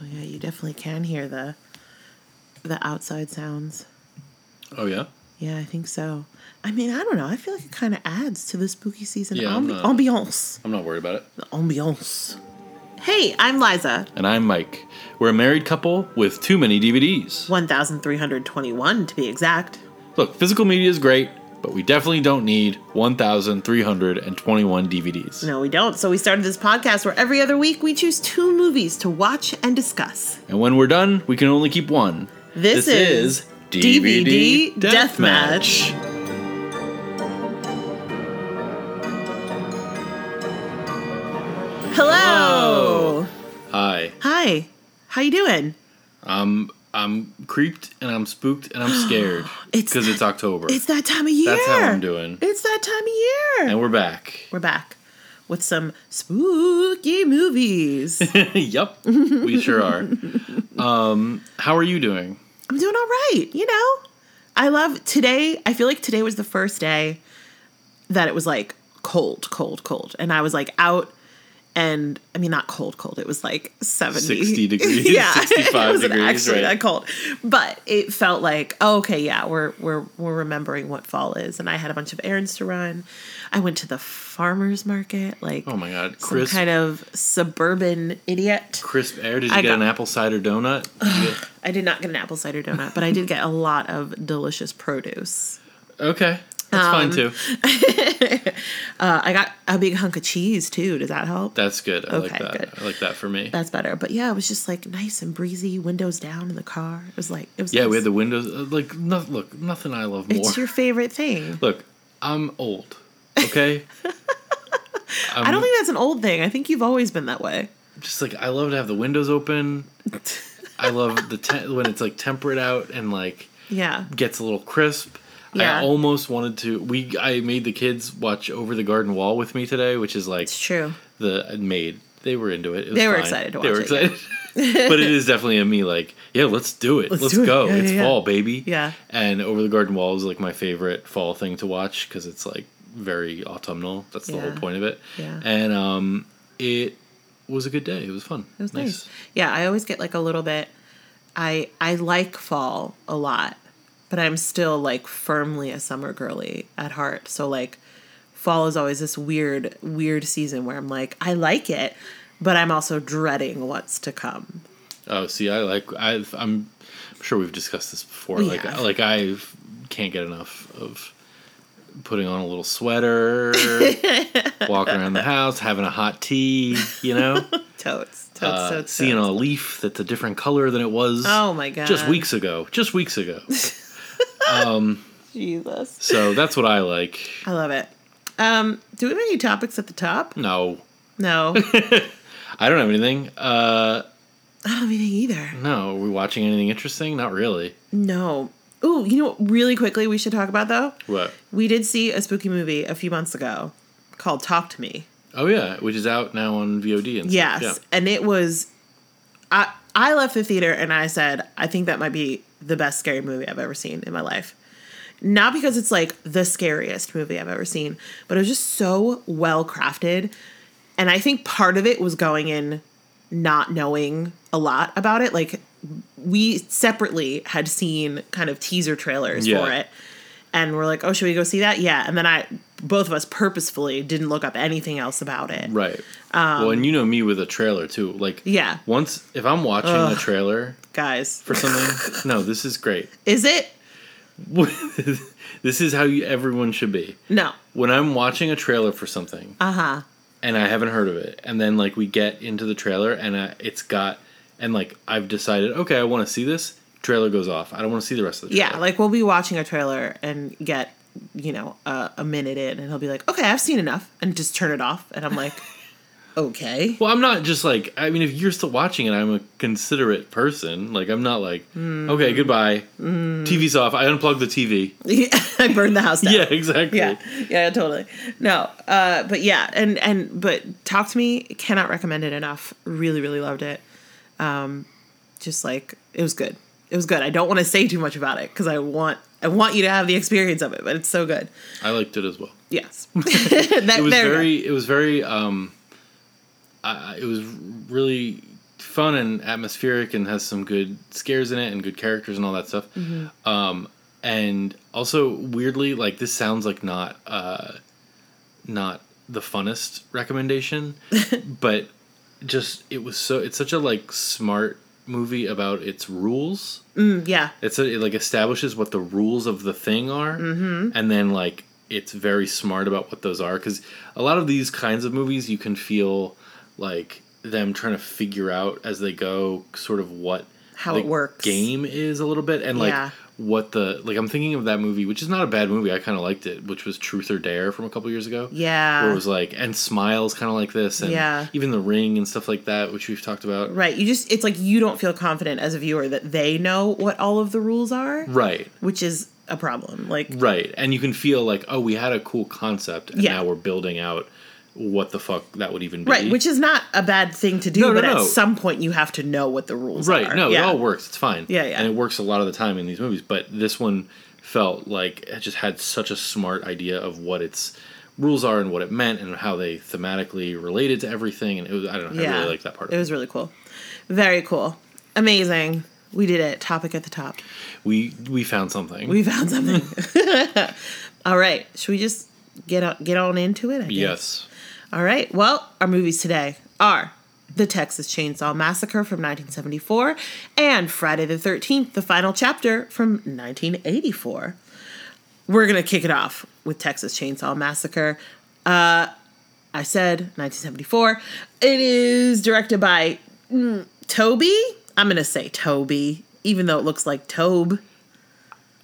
Oh yeah, you definitely can hear the the outside sounds. Oh yeah. Yeah, I think so. I mean, I don't know. I feel like it kind of adds to the spooky season Yeah, I'm not- ambiance. I'm not worried about it. The ambiance. Hey, I'm Liza. And I'm Mike. We're a married couple with too many DVDs. 1321 to be exact. Look, physical media is great, but we definitely don't need 1,321 DVDs. No, we don't. So we started this podcast where every other week we choose two movies to watch and discuss. And when we're done, we can only keep one. This, is, DVD Deathmatch. Hello. Hi. Hi. How you doing? I'm I'm creeped and I'm spooked and I'm scared It's because it's October. It's that time of year. That's how I'm doing. It's that time of year. And we're back. We're back with some spooky movies. yep, we sure are. Um, how are you doing? I'm doing all right, you know? I love today. I feel like today was the first day that it was like cold, cold, cold. And I was like out and I mean not cold, cold. It was like 70 60 degrees, yeah, 65 it wasn't degrees, actually right. that cold. But it felt like, oh, okay, yeah, we're we're we're remembering what fall is. And I had a bunch of errands to run. I went to the farmers market, like Oh my god, some kind of suburban idiot. crisp air. Did you I get got- an apple cider donut? Did get- I did not get an apple cider donut, but I did get a lot of delicious produce. okay, that's Um, fine too. Uh, I got a big hunk of cheese too. Does that help? That's good. I like that. good. I like that for me. That's better. But yeah, it was just like nice and breezy, windows down in the car. It was like it was. yeah, nice. we had the windows. uh, Like, no, look, nothing I love more. It's your favorite thing. Look, I'm old. Okay. I'm I don't think that's an old thing. I think you've always been that way. just like I love to have the windows open. I love the te- when it's like temperate out and like Yeah. gets a little crisp. Yeah. I almost wanted to. We I made the kids watch Over the Garden Wall with me today, which is like It's true. the made. They were into it. It was They were fine. excited to They were it, excited. but it is definitely a me like, yeah, let's do it. Let's Let's, do it. go. Yeah, it's yeah, yeah. fall, baby. Yeah. And Over the Garden Wall is like my favorite fall thing to watch because it's like very autumnal. That's the whole point of it. Yeah. And um, it was a good day. It was fun. It was nice. Yeah, I always get like a little bit. I I like fall a lot, but I'm still like firmly a summer girly at heart. So like, fall is always this weird weird season where I'm like I like it, but I'm also dreading what's to come. Oh, see, I like. I've, I'm sure we've discussed this before. We like, like I can't get enough of putting on a little sweater, walking around the house, having a hot tea. You know, Totes, totes, uh, totes, seeing totes. a leaf that's a different color than it was. Oh my god! just weeks ago. Just weeks ago. Jesus, so that's what I like. I love it. Um, do we have any topics at the top? No, No, I don't have anything. Uh, I don't have anything either. no, are we watching anything interesting? Not really. No. Ooh, you know what? Really quickly, we should talk about though. What? We did see a spooky movie a few months ago called Talk to Me. Oh yeah, which is out now on VOD and Yes. stuff. And it was I I left the theater and I said, I think that might be the best scary movie I've ever seen in my life. Not because it's like the scariest movie I've ever seen, but it was just so well crafted. And I think part of it was going in not knowing a lot about it. Like we separately had seen kind of teaser trailers Yeah. for it. And we're like, oh, should we go see that? Yeah. And then I, both of us purposefully didn't look up anything else about it. Right. well, and you know me with a trailer too. Like, Um, Yeah. Once if I'm watching a trailer Guys, for something, no, this is great. is it? this is how you, everyone should be. No. When I'm watching a trailer for something Uh huh. and I haven't heard of it, and then like we get into the trailer and uh, it's got, and like I've decided, okay, I want to see this. Trailer goes off. I don't want to see the rest of the trailer. Yeah, like we'll be watching a trailer and get, you know, a, a minute in, and he'll be like, "Okay, I've seen enough," and just turn it off. And I'm like, "Okay." Well, I'm not just like I mean, if you're still watching it, I'm a considerate person. Like I'm not like, Hmm. okay, goodbye. TV's off. I unplugged the TV. I burned the house down. Yeah, exactly. yeah, yeah, totally. No, uh, but yeah, and and but talk to me. Cannot recommend it enough. Really, really loved it. Um, just like it was good. It was good. I don't want to say too much about it because I want I want you to have the experience of it. But it's so good. I liked it as well. Yes, that, It was there we go. very. It was very. Um, I, I- it was really fun and atmospheric and has some good scares in it and good characters and all that stuff. Mm-hmm. Um, and also weirdly, like this sounds like not uh, not the funnest recommendation, but just it was so it's such a like smart movie about its rules. Mm, yeah. It's a, it like establishes what the rules of the thing are, mm-hmm. and then like it's very smart about what those are because a lot of these kinds of movies you can feel like them trying to figure out as they go sort of what How the it works. game is a little bit and like Yeah. What the like I'm thinking of that movie which is not a bad movie I kind of liked it which was Truth or Dare from a couple years ago Yeah. where it was like and Smiles kind of like this and Yeah. even The Ring and stuff like that which we've talked about Right. You just it's like you don't feel confident as a viewer that they know what all of the rules are, right which is a problem. Like Right. And you can feel like, oh, we had a cool concept and Yeah. now we're building out what the fuck that would even be. right, which is not a bad thing to do, No, no, but no. at some point you have to know what the rules Right. are. Right, no, yeah. it all works. It's fine. Yeah, yeah. And it works a lot of the time in these movies, but this one felt like it just had such a smart idea of what its rules are and what it meant and how they thematically related to everything and it was I don't know, I really like that part. It was really cool. Very cool. Amazing. We did it. Topic at the top. we we found something. We found something. All right. Should we just get on, get on into it? I guess? yes. All right. Well, our movies today are The Texas Chainsaw Massacre from 1974 and Friday the 13th, the final chapter from 1984. We're going to kick it off with Texas Chainsaw Massacre. Uh, I said 1974. It is directed by mm, Toby. I'm going to say Toby, even though it looks like Tobe.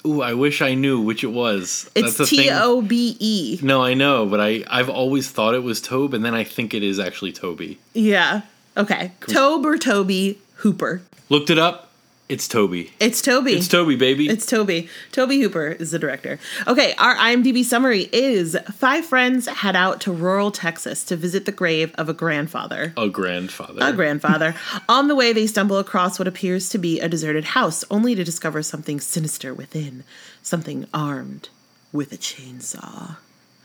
Ooh, I wish I knew which it was. It's. T O B E. No, I know, but I I've always thought it was Tobe, and then I think it is actually Toby. Yeah. Okay. Tobe or Toby Hooper. Looked it up. It's Toby. It's Toby. It's Toby, baby. It's Toby. Toby Hooper is the director. Okay, our IMDb summary is five friends head out to rural Texas to visit the grave of a grandfather. a grandfather. A grandfather. On the way, they stumble across what appears to be a deserted house, only to discover something sinister within. Something armed with a chainsaw.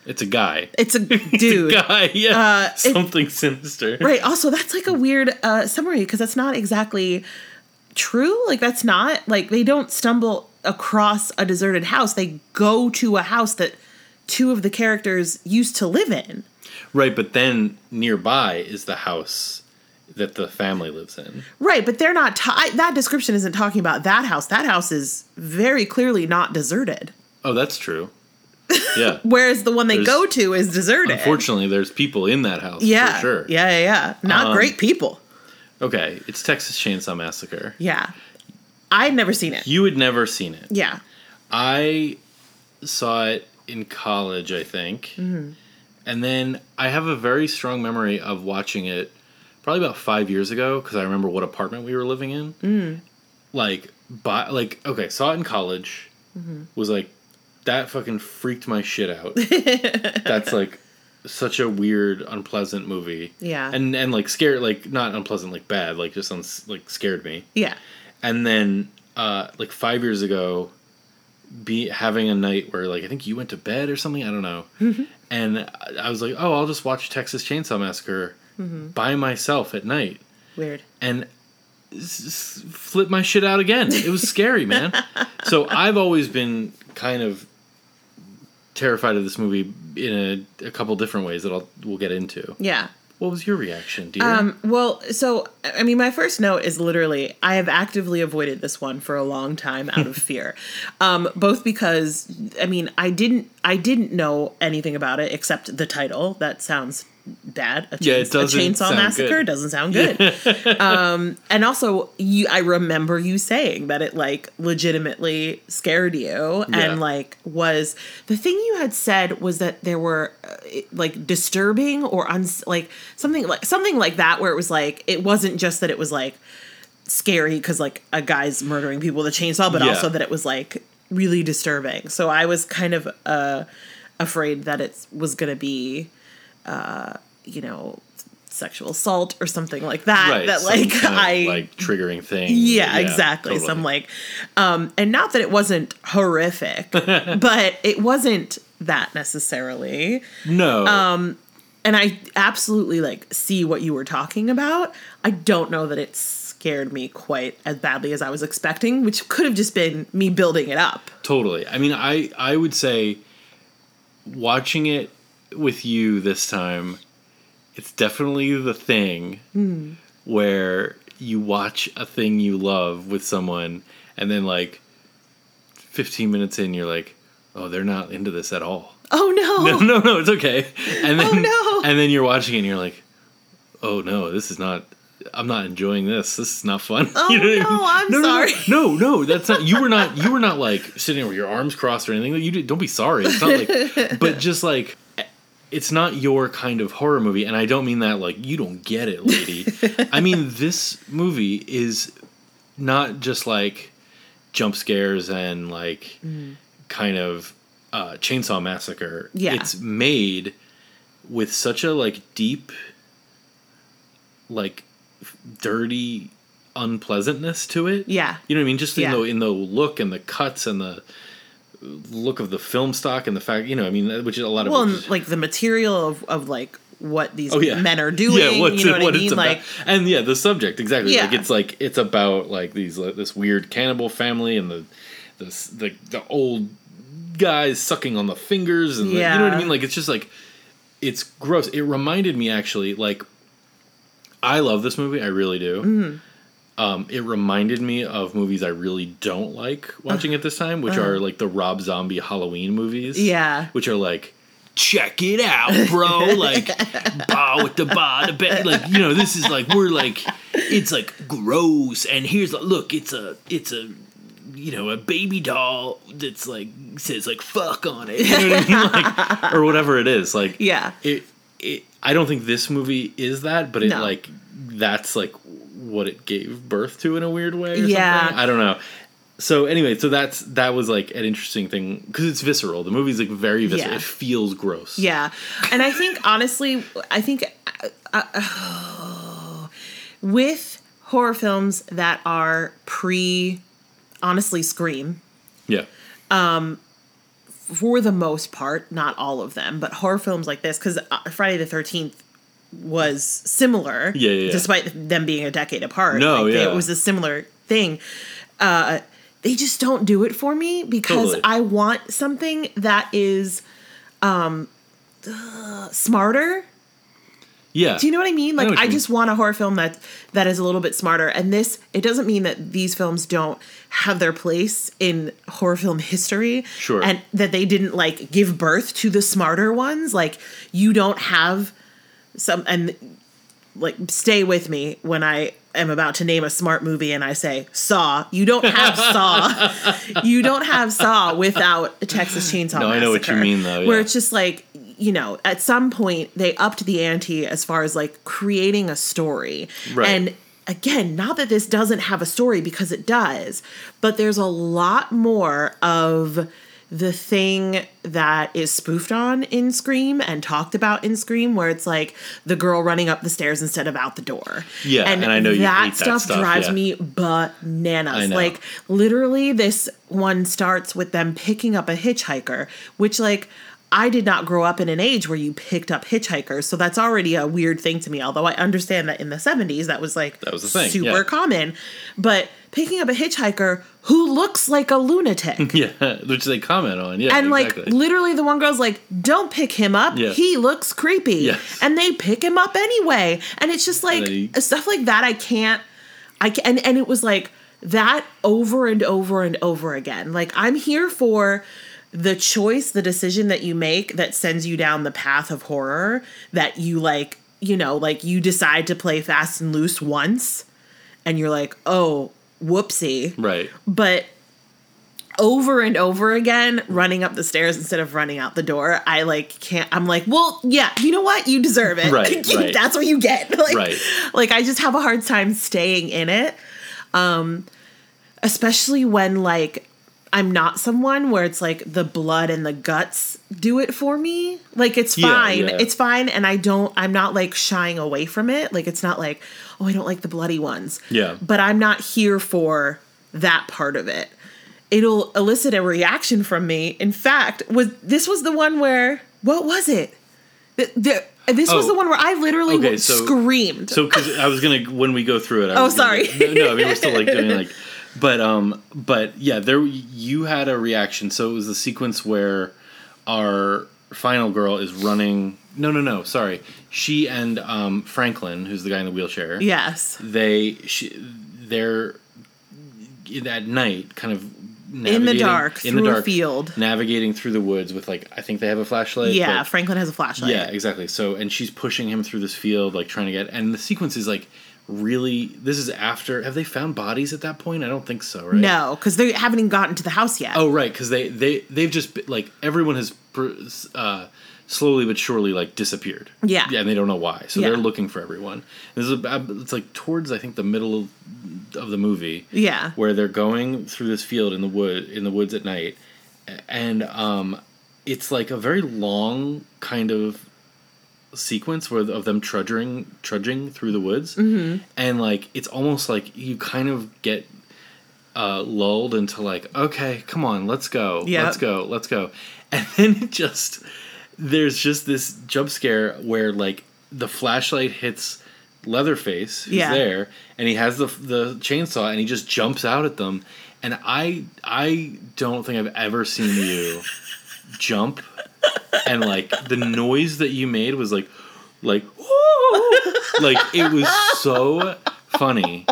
It's a guy. It's a dude. Guy, yeah. Uh, it- Something sinister. Right. Also, that's like a weird uh, summary because that's not exactly true. Like, that's not like they don't stumble across a deserted house. They go to a house that two of the characters used to live in. Right, but then nearby is the house that the family lives in. Right. But they're not, ta- I, that description isn't talking about that house. That house is very clearly not deserted. Oh, that's true. Yeah. Whereas the one they There's- go to is deserted. Unfortunately, there's people in that house Yeah. for sure. Yeah. Yeah. Yeah. Not Um, great people. Okay, it's Texas Chainsaw Massacre. Yeah. I'd never seen it. You had never seen it. Yeah. I saw it in college, I think. Mm-hmm. And then I have a very strong memory of watching it probably about five years ago because I remember what apartment we were living in. Mm. Like, by, like, okay, saw it in college. Mm-hmm. Was like, that fucking freaked my shit out. That's like such a weird, unpleasant movie. Yeah. And and like scared, like not unpleasant, like bad, like just uns- like scared me Yeah. and then uh like five years ago be having a night where like i think you went to bed or something i don't know and I- was like oh i'll just watch texas chainsaw massacre by myself at night Weird. and flip my shit out again it was scary man so i've always been kind of terrified of this movie in a, a couple different ways that i'll we'll get into Yeah. what was your reaction dear Um, well, so I mean, my first note is literally I have actively avoided this one for a long time out of fear, um, both because I mean I didn't I didn't know anything about it except the title. That sounds bad. A, Yeah, chains- a chainsaw massacre good. doesn't sound good. um, and also, you I remember you saying that it like legitimately scared you Yeah. and like was the thing you had said was that there were uh, like disturbing or uns like something like something like that where it was like it wasn't just that it was like scary because like a guy's murdering people with a chainsaw but Yeah. also that it was like really disturbing so i was kind of uh afraid that it was gonna be uh you know sexual assault or something like that right that like kind of, i like triggering thing yeah, exactly. totally. Some like, um, and not that it wasn't horrific, but it wasn't that necessarily. no Um, and I absolutely like see what you were talking about. I don't know that it scared me quite as badly as I was expecting, which could have just been me building it up. Totally. I mean, I I would say watching it with you this time, it's definitely the thing Hmm. where you watch a thing you love with someone and then like 15 minutes in you're like, "Oh, they're not into this at all." Oh no. No, no, no, it's okay. And then Oh, no. and then you're watching it and you're like, "Oh no, this is not I'm not enjoying this. This is not fun." Oh, what I mean? no, I'm no, sorry. No, no, no, that's not. You were not. You were not like sitting with your arms crossed or anything. You did, don't be sorry. It's not like. but just like, it's not your kind of horror movie, and I don't mean that like you don't get it, lady. I mean this movie is not just like jump scares and like kind of uh, chainsaw massacre. Yeah. it's made with such a like deep, like dirty unpleasantness to it. Yeah. You know what I mean? Just in the in the look and the cuts and the look of the film stock and the fact, you know, I mean, which is a lot of Well, and like the material of, of like what these Oh yeah, men are doing. what's you know it- what, I mean? Like and yeah, the subject exactly. Like Yeah. it's like it's about like these like, this weird cannibal family and the this the the old guys sucking on the fingers and the, you know what I mean. Like it's just like it's gross. It reminded me actually like I love this movie. I really do. Mm-hmm. Um, it reminded me of movies I really don't like watching at this time, which are like the Rob Zombie Halloween movies. Yeah. which are like, check it out, bro. like, bah with the bah, the ba-. like you know, this is like we're like, it's like gross, and here's a look, it's a it's a you know a baby doll that's like says like fuck on it, you know what I mean, like or whatever it is, like yeah. it, it I don't think this movie is that, but it No. like that's like what it gave birth to in a weird way. Or Yeah. something. I don't know. So anyway, so that's that was like an interesting thing because it's visceral. The movie's like very visceral. Yeah. It feels gross. Yeah. And I think honestly, I think uh, uh, with horror films that are pre honestly Scream, Yeah. Um, for the most part, not all of them, but horror films like this, because Friday the 13th was similar, Yeah, yeah, yeah. despite them being a decade apart. No, like, yeah. It was a similar thing. Uh, they just don't do it for me because Totally. I want something that is um, uh, smarter. Yeah. Do you know what I mean? Like I, mean. just want a horror film that that is a little bit smarter. And this it doesn't mean that these films don't have their place in horror film history. Sure. And that they didn't like give birth to the smarter ones. Like you don't have some and like stay with me when I am about to name a smart movie and I say Saw. You don't have Saw. you don't have Saw without a Texas Chainsaw No, I know what you mean, though, Where it's just like you know, at some point they upped the ante as far as like creating a story. Right. And again, not that this doesn't have a story because it does, but there's a lot more of the thing that is spoofed on in Scream and talked about in Scream, where it's like the girl running up the stairs instead of out the door. Yeah, and I know you that hate that stuff, stuff, drives yeah. me bananas. Like literally, this one starts with them picking up a hitchhiker, which like. I did not grow up in an age where you picked up hitchhikers, so that's already a weird thing to me. Although I understand that in the 70s that was like That was the thing, super yeah. common. But picking up a hitchhiker who looks like a lunatic. Yeah, which they comment on. Yeah, And exactly. like literally the one girl's like, Don't pick him up. Yeah. He looks creepy. Yes. And they pick him up anyway. And it's just like he- stuff like that I can't I can and, and it was like that over and over and over again. Like I'm here for the choice, the decision that you make that sends you down the path of horror that you like, you know, like you decide to play fast and loose once and you're like, oh, whoopsie right. but over and over again running up the stairs instead of running out the door i like can't i'm like well yeah you know what you deserve it Right, right. that's what you get like, Right. like i just have a hard time staying in it um especially when like i'm not someone where it's like the blood and the guts do it for me like it's Yeah, fine yeah. it's fine and i don't i'm not like shying away from it like it's not like oh i don't like the bloody ones Yeah. but I'm not here for that part of it. It'll elicit a reaction from me. In fact, was this was the one where what was it? The, the, This was Oh. the one where I literally Okay, so- screamed. So because I was gonna when we go through it. I Oh, was gonna- sorry. no, no, I mean we're still like doing like, but um, but yeah, there you had a reaction. So it was the sequence where our final girl is running. No, no, no. Sorry, she and um Franklin, who's the guy in the wheelchair. yes. They she they're at night, kind of In the dark, in the through a dark, field. navigating through the woods with like I think they have a flashlight. Yeah, Franklin has a flashlight. yeah, exactly. So, and she's pushing him through this field, like trying to get. And the sequence is like really. This is after. Have they found bodies at that point? I don't think so. Right? No, because they haven't even gotten to the house yet. Oh, right. Because they they they've just like everyone has uh, slowly but surely like disappeared. Yeah. Yeah, and they don't know why. So Yeah. they're looking for everyone. This is about, it's like towards I think the middle of, of the movie Yeah. where they're going through this field in the wood in the woods at night, and um, it's like a very long kind of sequence where of them trudging trudging through the woods, mm-hmm. and like it's almost like you kind of get uh, lulled into like, okay, come on, let's go, Yep. let's go, let's go, and then it just there's just this jump scare where like the flashlight hits Leatherface, who's Yeah. there, and he has the the chainsaw, and he just jumps out at them, and I I don't think I've ever seen you jump, and like the noise that you made was like like like it was so funny.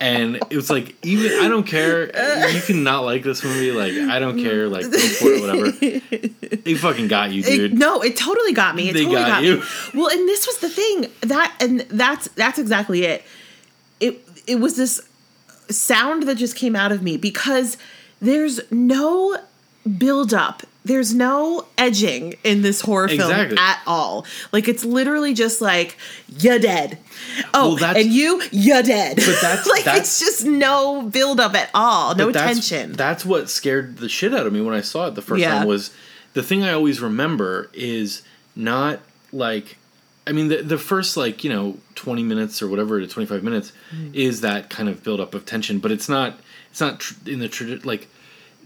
And it was like even I don't care. You can not like this movie. Like I don't care. Like go for it, whatever. They fucking got you, It- dude. no, it totally got me. It They totally got got, you. me. Well, and this was the thing that, and that's that's exactly it. It it was this sound that just came out of me because there's no build up. There's no edging in this horror film Exactly. at all. Like it's literally just like you're dead. Oh, Well, that's- and you you're dead. But that's- like that's- it's just no build up at all. No that's, tension. That's what scared the shit out of me when I saw it the first Yeah. time. Was the thing I always remember is not like, I mean, the the first like you know twenty minutes or whatever to twenty five minutes Mm. is that kind of build up of tension, but it's not it's not tr- in the tradi- like.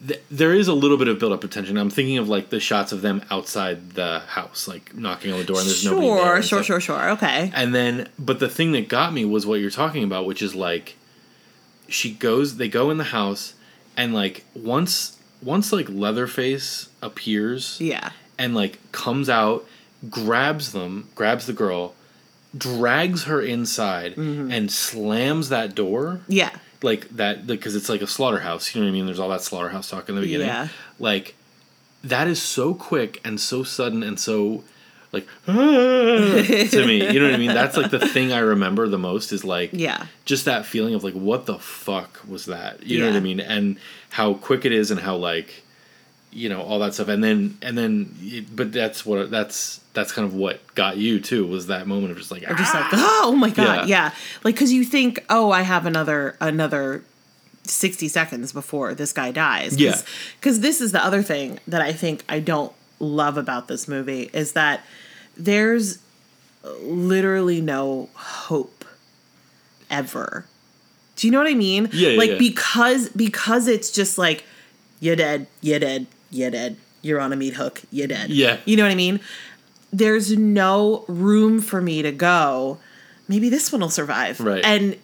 Th- There is a little bit of build up of tension. I'm thinking of like the shots of them outside the house, like knocking on the door, and there's nobody there. sure, sure, sure, sure. Okay. And then, but the thing that got me was what you're talking about, which is like, she goes, they go in the house, and like once, once like Leatherface appears Yeah. and like comes out, grabs them, grabs the girl, drags her inside, Mm-hmm. and slams that door Yeah. Like that because it's like a slaughterhouse. You know what I mean? There's all that slaughterhouse talk in the beginning. Yeah. Like that is so quick and so sudden and so like to me. You know what I mean? That's like the thing I remember the most is like Yeah. just that feeling of like what the fuck was that? You know what I mean? And how quick it is and how like you know all that stuff and then and then it, but that's what that's that's kind of what got you too was that moment of just like Or just "Ah!" like, oh my god, Yeah. yeah. Like, because you think, oh, I have another another sixty seconds before this guy dies. Yeah. Because this is the other thing that I think I don't love about this movie is that there's literally no hope ever. Do you know what I mean? Yeah, yeah, Like yeah. because because it's just like you're dead, you're dead, you're dead. You're on a meat hook, you're dead. Yeah. You know what I mean? There's no room for me to go. Maybe this one will survive. Right. And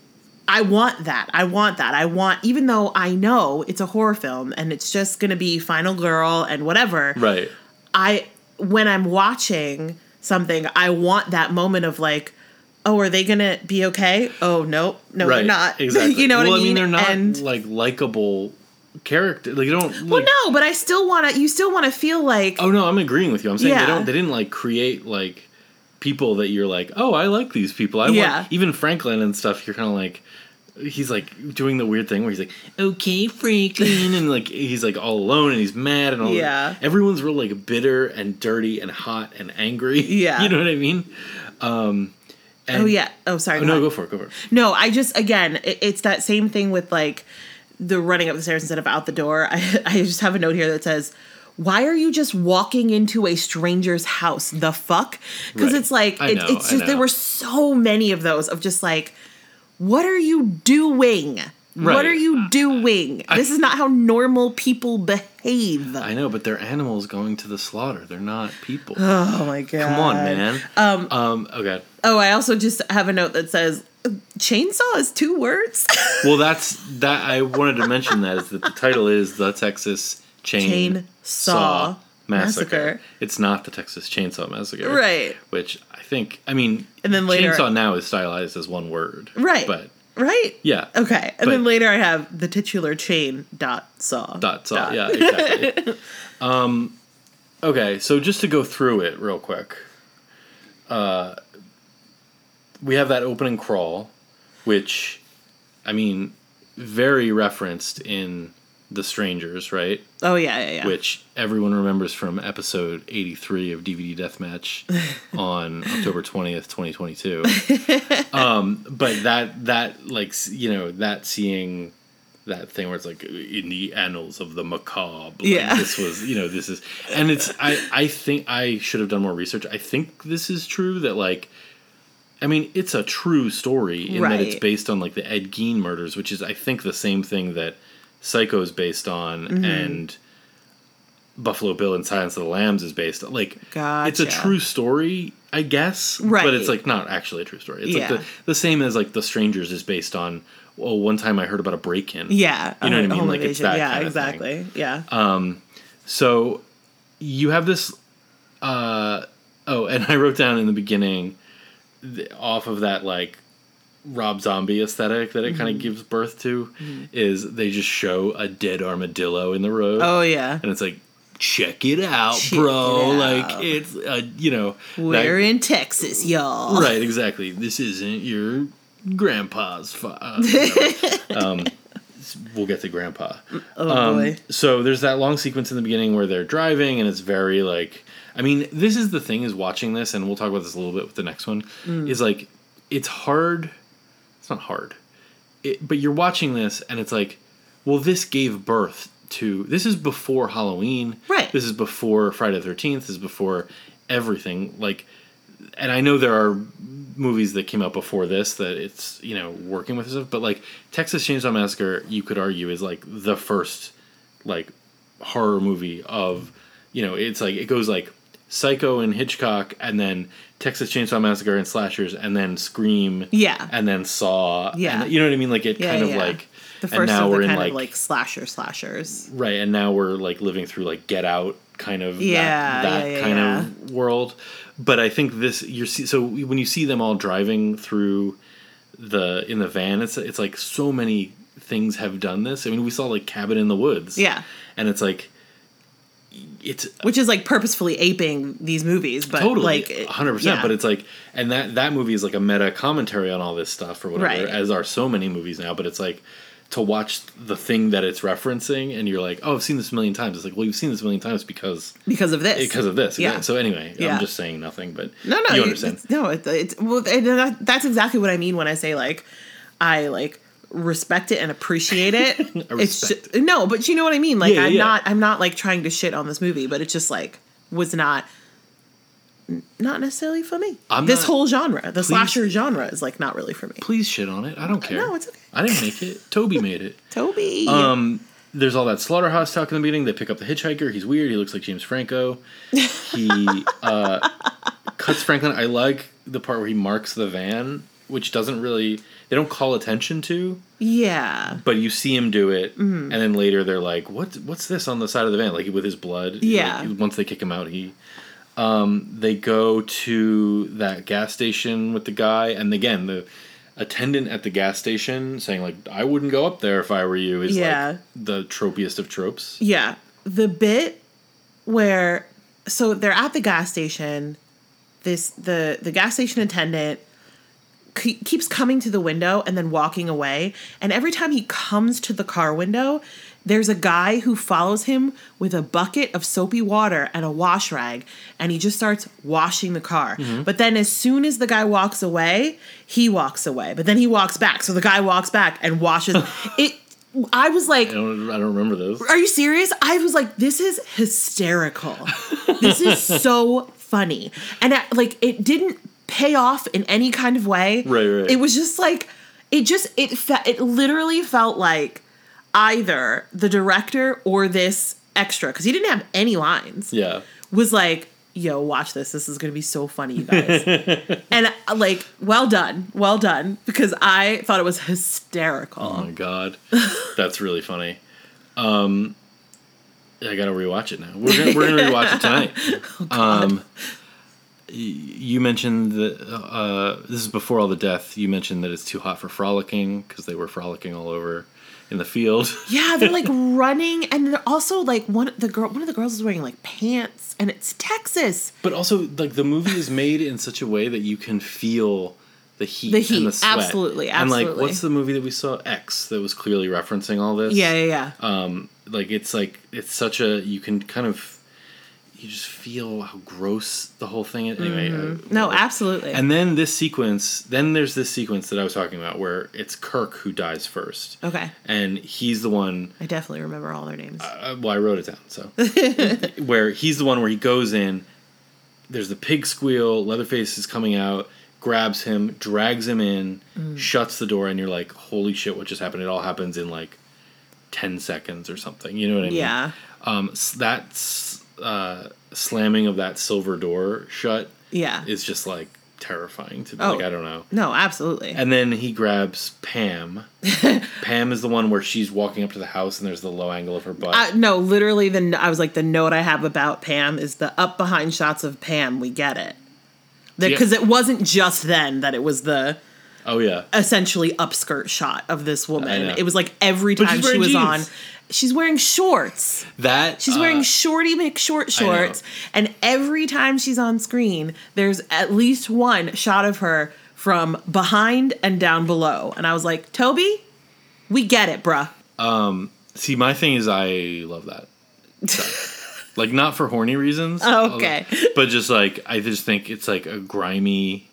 I want that. I want that. I want, even though I know it's a horror film and it's just going to be Final Girl and whatever. right I when I'm watching something, I want that moment of like, oh, are they gonna be okay? Oh no, no, right they're not. exactly you know well, what I mean? they're not And like likable character like you don't well, no, but I still want to. You still want to feel like, Oh no, I'm agreeing with you. I'm saying Yeah. they don't. They didn't like create like people that you're like, oh, I like these people. I Yeah. want even Franklin and stuff. You're kind of like, he's like doing the weird thing where he's like, okay, Franklin, and like he's like all alone and he's mad and all. Yeah. Everyone's real like bitter and dirty and hot and angry. Yeah. you know what I mean. Um, and, oh yeah, oh sorry, Oh, no, go for it. Go for it. No, I just again, it, it's that same thing with like the running up the stairs instead of out the door. I, I just have a note here that says, "Why are you just walking into a stranger's house? The fuck?" Because Right. it's like it, know, it's just there were so many of those of just like, what are you doing? Right. What are you doing? this is not how normal people behave. I know, but they're animals going to the slaughter. They're not people. oh my god. Come on, man. Um, um, okay. Oh, I also just have a note that says chainsaw is two words. Well, that's that. I wanted to mention that is that the title is the Texas Chain Chainsaw Saw Massacre. Massacre. It's not the Texas Chainsaw Massacre, right. Which I think. I mean, And then later- chainsaw now is stylized as one word, Right. But Right? yeah, Okay. And then later I have the titular chain dot saw. dot saw. dot. Yeah, exactly. um, okay, so just to go through it real quick, uh, we have that opening crawl, which, I mean, very referenced in The Strangers, right? Oh yeah, yeah, yeah. Which everyone remembers from episode 83 of DVD Deathmatch on October 20th, 2022. um, but that, that, like, you know, that seeing that thing where it's like in the annals of the macabre. like, Yeah. This was, you know, this is, and it's, I, I think I should have done more research. I think this is true that, like, I mean, it's a true story in that it's based on like the Ed Gein murders, which is I think the same thing that Psycho is based on, Mm-hmm. and Buffalo Bill and Silence of the Lambs is based on. Like, it's a true story, I guess, Right. But it's like not actually a true story. It's Yeah. like the, the same as like The Strangers is based on. Well, one time I heard about a break-in. yeah. You know what I mean? Like, it's that Yeah, kind of thing. exactly. Yeah. So you have this. Uh, oh, and I wrote down in the beginning, th- off of that like Rob Zombie aesthetic that it kind Mm-hmm. of gives birth to, is they just show a dead armadillo in the road, oh yeah. and it's like. Check it out, Check bro! it Like it's, uh, you know, We're in Texas, y'all. right? Exactly. This isn't your grandpa's. Fa- uh, um, we'll get to grandpa. Oh Um, boy. so there's that long sequence in the beginning where they're driving, and it's very like. I mean, this is the thing is watching this, and we'll talk about this a little bit with the next one. Mm. Is like, it's hard. It's not hard, it, but you're watching this, and it's like, well, this gave birth to. This is before Halloween. Right. This is before Friday the Thirteenth. This is before everything. Like, and I know there are movies that came out before this that it's you know working with stuff, but like Texas Chainsaw Massacre, you could argue is like the first like horror movie of you know it's like it goes like Psycho and Hitchcock, and then Texas Chainsaw Massacre and slashers, and then Scream, Yeah. and then Saw, Yeah. and, you know what I mean? Like it Yeah, kind of yeah. like The and first now of we're the in kind like, of like slasher slashers. right, and now we're like living through like Get Out kind of Yeah, that, that yeah, kind of world. But I think this you're see, so when you see them all driving through the in the van, it's it's like so many things have done this. I mean, we saw like Cabin in the Woods, Yeah. and it's like it's Which is like purposefully aping these movies, but totally like like it- 100% but it's like and that that movie is like a meta commentary on all this stuff or whatever Right. as are so many movies now but it's like to watch the thing that it's referencing and you're like oh i've seen this a million times it's like well you've seen this a million times because because of this. because of this Yeah. so anyway Yeah. i'm just saying nothing but No, no, you understand it's- no, it, it's well, that, that's exactly what I mean when I say like I like respect it and appreciate it. it's respect ju- no, but you know what I mean. Like Yeah, I'm yeah. not, I'm not like trying to shit on this movie, but it just like was not, not necessarily for me. I'm this not- whole genre, the slasher genre, is like not really for me. please shit on it i don't care No, it's okay. i didn't make it toby made it Toby. Um, there's all that slaughterhouse talk in the beginning. They pick up the hitchhiker. He's weird. He looks like James Franco. He uh, cuts Franklin. I like the part where he marks the van, which doesn't really they don't call attention to, yeah, but you see him do it, Mm-hmm. and then later they're like, "What? What's this on the side of the van?" Like with his blood. Yeah. Like, once they kick him out, he. Um, they go to that gas station with the guy, and again the attendant at the gas station saying like, "I wouldn't go up there if I were you." Is Yeah. like the tropiest of tropes. Yeah. The bit where so they're at the gas station, this the the gas station attendant ke- keeps coming to the window and then walking away, and every time he comes to the car window, there's a guy who follows him with a bucket of soapy water and a wash rag, and he just starts washing the car. Mm-hmm. But then, as soon as the guy walks away, he walks away. But then he walks back, so the guy walks back and washes it. I was like, I don't. I don't remember those. are you serious? I was like, this is hysterical. this is so funny. And I, like, it didn't pay off in any kind of way. Right, right. It was just like, it just it fe- it literally felt like either the director or this extra because he didn't have any lines Yeah. was like yo watch this this is gonna be so funny you guys and uh, like well done well done because i thought it was hysterical Oh my god, that's really funny. Um, I gotta rewatch it now. We're gonna, we're gonna rewatch it tonight. um, y- you mentioned that uh, this is before all the death. You mentioned that it's too hot for frolicking because they were frolicking all over in the field. yeah they're like running and they're also like one the girl one of the girls is wearing like pants and it's texas But also, like the movie is made in such a way that you can feel the heat, The heat, and the sweat. absolutely, And like, what's the movie that we saw? X that was clearly referencing all this. yeah yeah yeah um like it's like it's such a you can kind of you just feel how gross the whole thing is. Anyway uh, Mm-hmm. no whatever. absolutely. And then this sequence then there's this sequence that i was talking about where it's kirk who dies first. Okay. And he's the one i definitely remember all their names. uh, well i wrote it down so. Where he's the one where he goes in there's the pig squeal leatherface is coming out grabs him drags him in Mm. shuts the door and you're like holy shit what just happened? It all happens in like 10 seconds or something you know what i mean? Yeah. Um s- that s- uh slamming of that silver door shut yeah is just like terrifying to Oh. like i don't know no absolutely and then he grabs pam pam is the one where she's walking up to the house and there's the low angle of her butt Uh, no, literally, the I was like, the note I have about Pam is the up behind shots of Pam. We get it Yeah. because it wasn't just then that it was the oh yeah essentially upskirt shot of this woman. It was like every time she was on, she's wearing shorts. that She's uh, wearing shorty McShort shorts, and every time she's on screen, there's at least one shot of her from behind and down below. And I was like, Toby, we get it, bruh. Um, see my thing is i love that So, like not for horny reasons Oh, okay. but just like i just think it's like a grimy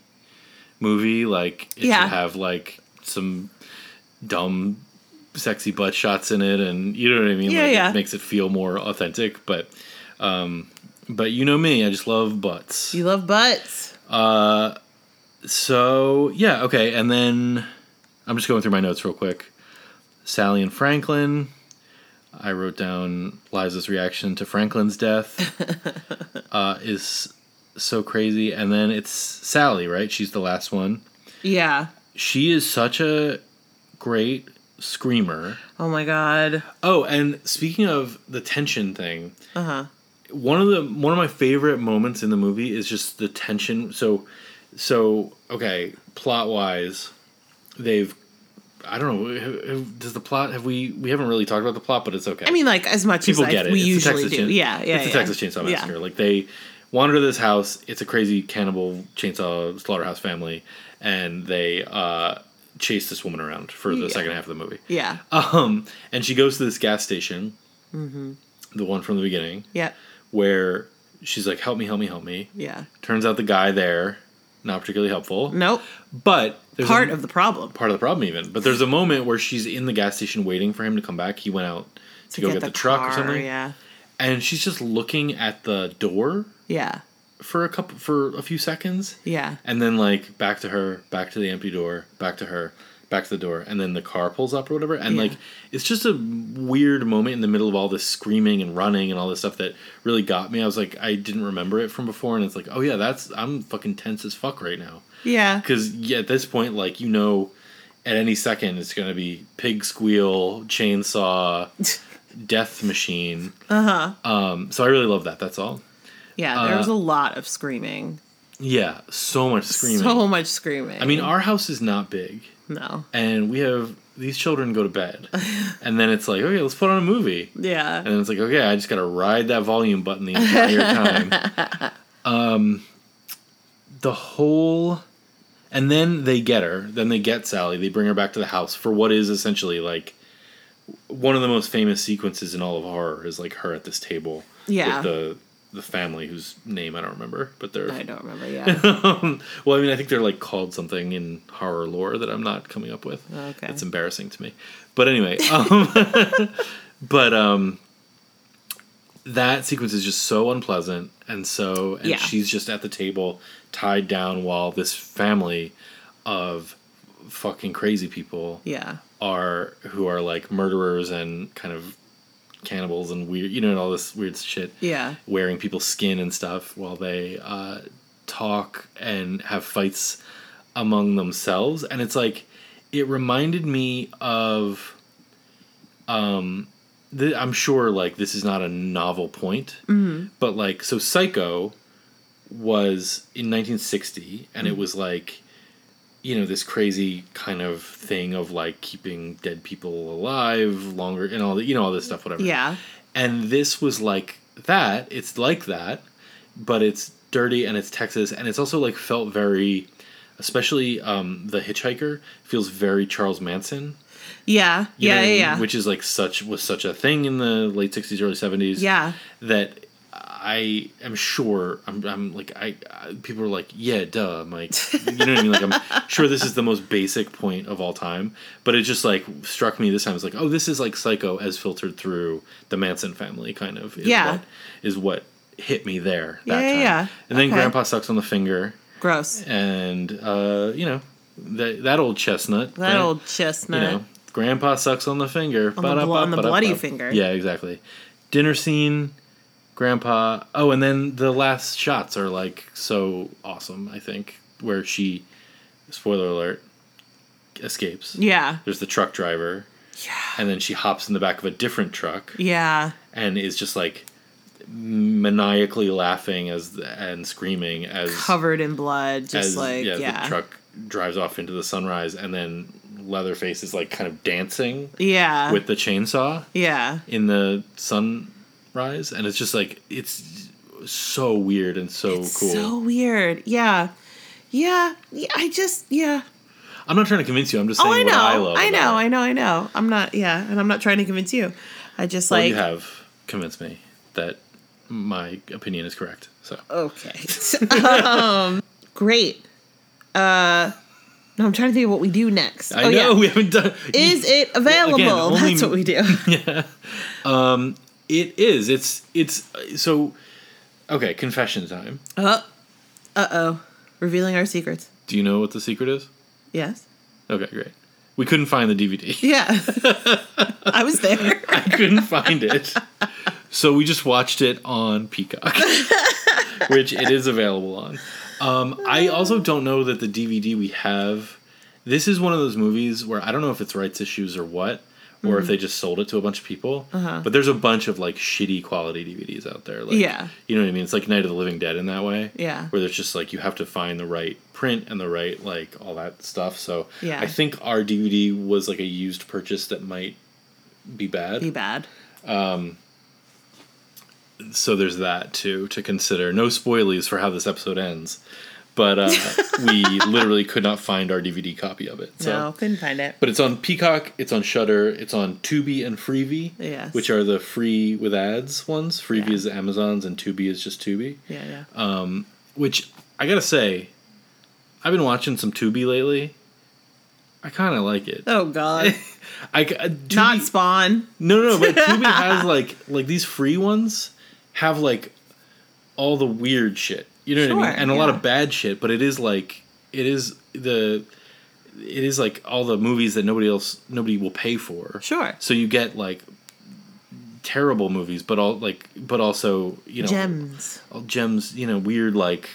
movie like it Yeah. should have like some dumb sexy butt shots in it and you know what i mean Yeah, like yeah. it makes it feel more authentic but um but you know me i just love butts You love butts. Uh so yeah okay and then i'm just going through my notes real quick sally and franklin i wrote down liza's reaction to franklin's death uh, is so crazy and then it's sally right she's the last one Yeah. she is such a great screamer Oh my god. oh and speaking of the tension thing Uh huh. one of the one of my favorite moments in the movie is just the tension. So, so okay, plot wise, they've I don't know. Does the plot have we we haven't really talked about the plot, but it's okay. I mean, like as much people as get I, it. we It's the usually Texas do. Chain- yeah, yeah, It's the yeah. Texas Chainsaw Yeah. Massacre. Like they wander to this house. It's a crazy cannibal chainsaw slaughterhouse family, and they uh, chase this woman around for the Yeah. second half of the movie. Yeah. Um, and she goes to this gas station, Mm-hmm. the one from the beginning, Yeah. where she's like, "Help me, help me, help me." Yeah. Turns out the guy there, not particularly helpful. Nope. But there's Part a, of the problem. part of the problem even. But there's a moment where she's in the gas station waiting for him to come back. He went out to, go get, the, truck or something. Yeah. And she's just looking at the door Yeah. for a couple for a few seconds. Yeah. And then like back to her, back to the empty door, back to her, back to the door, and then the car pulls up or whatever. And Yeah. like it's just a weird moment in the middle of all this screaming and running and all this stuff that really got me. I was like, I didn't remember it from before, and it's like, oh yeah, that's I'm fucking tense as fuck right now. Yeah. Because yeah, at this point, like you know, at any second it's gonna be pig squeal, chainsaw, death machine. Uh huh. Um, so I really love that. That's all. Yeah. There Uh, was a lot of screaming. Yeah, so much screaming. So much screaming. I mean, our house is not big, no. and we have these children go to bed, and then it's like, okay, let's put on a movie, Yeah. and then it's like, okay, I just gotta ride that volume button the entire time. um, the whole, and then they get her. Then they get Sally. They bring her back to the house for what is essentially like one of the most famous sequences in all of horror is like her at this table Yeah. with the the family whose name I don't remember, but they're I don't remember. Yeah. um, well, I mean, I think they're like called something in horror lore that I'm not coming up with. Okay. It's embarrassing to me. But anyway, um, but um, that sequence is just so unpleasant, and so and Yeah. she's just at the table tied down while this family of fucking crazy people Yeah. are who are like murderers and kind of cannibals and weird, you know, and all this weird shit. Yeah. Wearing people's skin and stuff while they uh, talk and have fights among themselves, and it's like it reminded me of. Um, th- I'm sure like this is not a novel point, but like so Psycho was in 1960, and it was like you know this crazy kind of thing of like keeping dead people alive longer and all the you know all this stuff whatever Yeah. and this was like that it's like that but it's dirty and it's texas and it's also like felt very especially um the hitchhiker feels very charles manson Yeah. Yeah. Yeah. Yeah. which is like such was such a thing in the late 60s early 70s yeah. that I am sure I'm, I'm like I, I people are like yeah duh I'm like you know what I mean like I'm sure this is the most basic point of all time but it just like struck me this time it's like oh this is like Psycho as filtered through the Manson family kind of is Yeah. what, is what hit me there that Yeah, yeah, time yeah. and then Okay. Grandpa sucks on the finger Gross. and uh you know that that old chestnut That Gran- old chestnut. you know, Grandpa sucks on the finger. On the blo- on the bloody finger. Yeah, exactly. Dinner scene, Grandpa. Oh, and then the last shots are like so awesome. I think where she, spoiler alert, escapes. Yeah. There's the truck driver, Yeah. and then she hops in the back of a different truck Yeah. and is just like maniacally laughing as and screaming as Covered in blood. Just as like, yeah, yeah. the truck drives off into the sunrise, and then Leatherface is like kind of dancing Yeah. with the chainsaw yeah. in the sunrise, and it's just like it's so weird and so cool. So weird. Yeah. Yeah. Yeah. I just, yeah. I'm not trying to convince you. I'm just saying Oh, I what I know. love. I know. I know. I know. I'm not, yeah. And I'm not trying to convince you. I just Well, like, you have convinced me that my opinion is correct. So okay. um, great. Uh, no, I'm trying to think of what we do next. I oh, know yeah. we haven't done. Is it available? again, only- That's what we do. It is. It's it's so. Okay, confession time. Oh uh oh. Revealing our secrets. Do you know what the secret is? Yes. Okay, great. We couldn't find the DVD. Yeah. I was there. I couldn't find it. So we just watched it on Peacock, which it is available on. Um, I also don't know that the DVD we have. This is one of those movies where I don't know if it's rights issues or what, or if they just sold it to a bunch of people. Uh-huh. But there's a bunch of like shitty quality DVDs out there. Like, Yeah. you know what I mean. It's like Night of the Living Dead in that way. Yeah. Where there's just like you have to find the right print and the right like all that stuff. So Yeah. I think our DVD was like a used purchase that might be bad Be bad. Um, so there's that too to consider. No spoilies for how this episode ends, but uh, we literally could not find our DVD copy of it. So, no, couldn't find it. but it's on Peacock, it's on Shudder, it's on Tubi and Freevee, Yes. which are the free with ads ones. Freevee Yeah. is Amazon's, and Tubi is just Tubi. Yeah, yeah. Which I gotta say, I've been watching some Tubi lately. I kind of like it. oh God. I uh, Tubi, Not Spawn. No, no, but Tubi has like like these free ones have like all the weird shit. You know what I mean? And a lot of bad shit, but it is like it is the it is like all the movies that nobody else nobody will pay for. Sure. So you get like terrible movies, but all like but also, you know, Gems. all gems, you know, weird like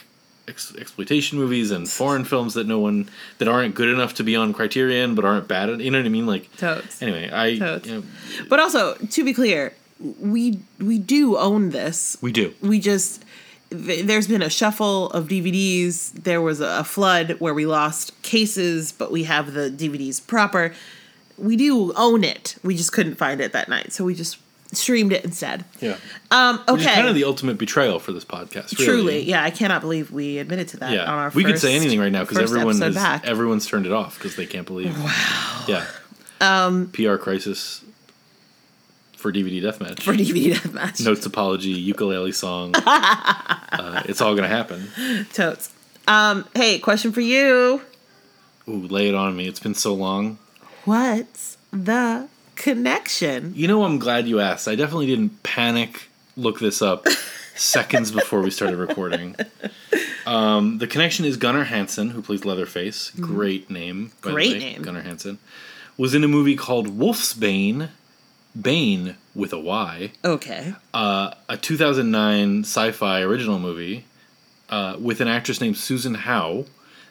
ex- exploitation movies and foreign films that no one that aren't good enough to be on Criterion but aren't bad. You know what I mean? Like Totes. anyway, I Totes. you know, But also, to be clear, we we do own this. we do. We just th- there's been a shuffle of DVDs. There was a flood where we lost cases, but we have the DVDs proper. We do own it. We just couldn't find it that night, so we just streamed it instead. Yeah. Um, Which is okay. kind of the ultimate betrayal for this podcast. Really. Truly, yeah, I cannot believe we admitted to that Yeah. on our we could say anything right now because first everyone has, back. everyone's turned it off because they can't believe. Wow. Yeah. Um. PR crisis for DVD deathmatch. for DVD deathmatch. Notes apology, ukulele song. uh, it's all gonna happen. Totes. Um, hey, question for you. Ooh, lay it on me. It's been so long. What's the connection? You know, I'm glad you asked. I definitely didn't panic look this up seconds before we started recording. Um, the connection is Gunnar Hansen, who plays Leatherface. Great name. Great name. Gunnar Hansen. Was in a movie called Wolf's Bane. With a Y. Okay. Uh, a 2009 sci fi original movie uh, with an actress named Susan Howe.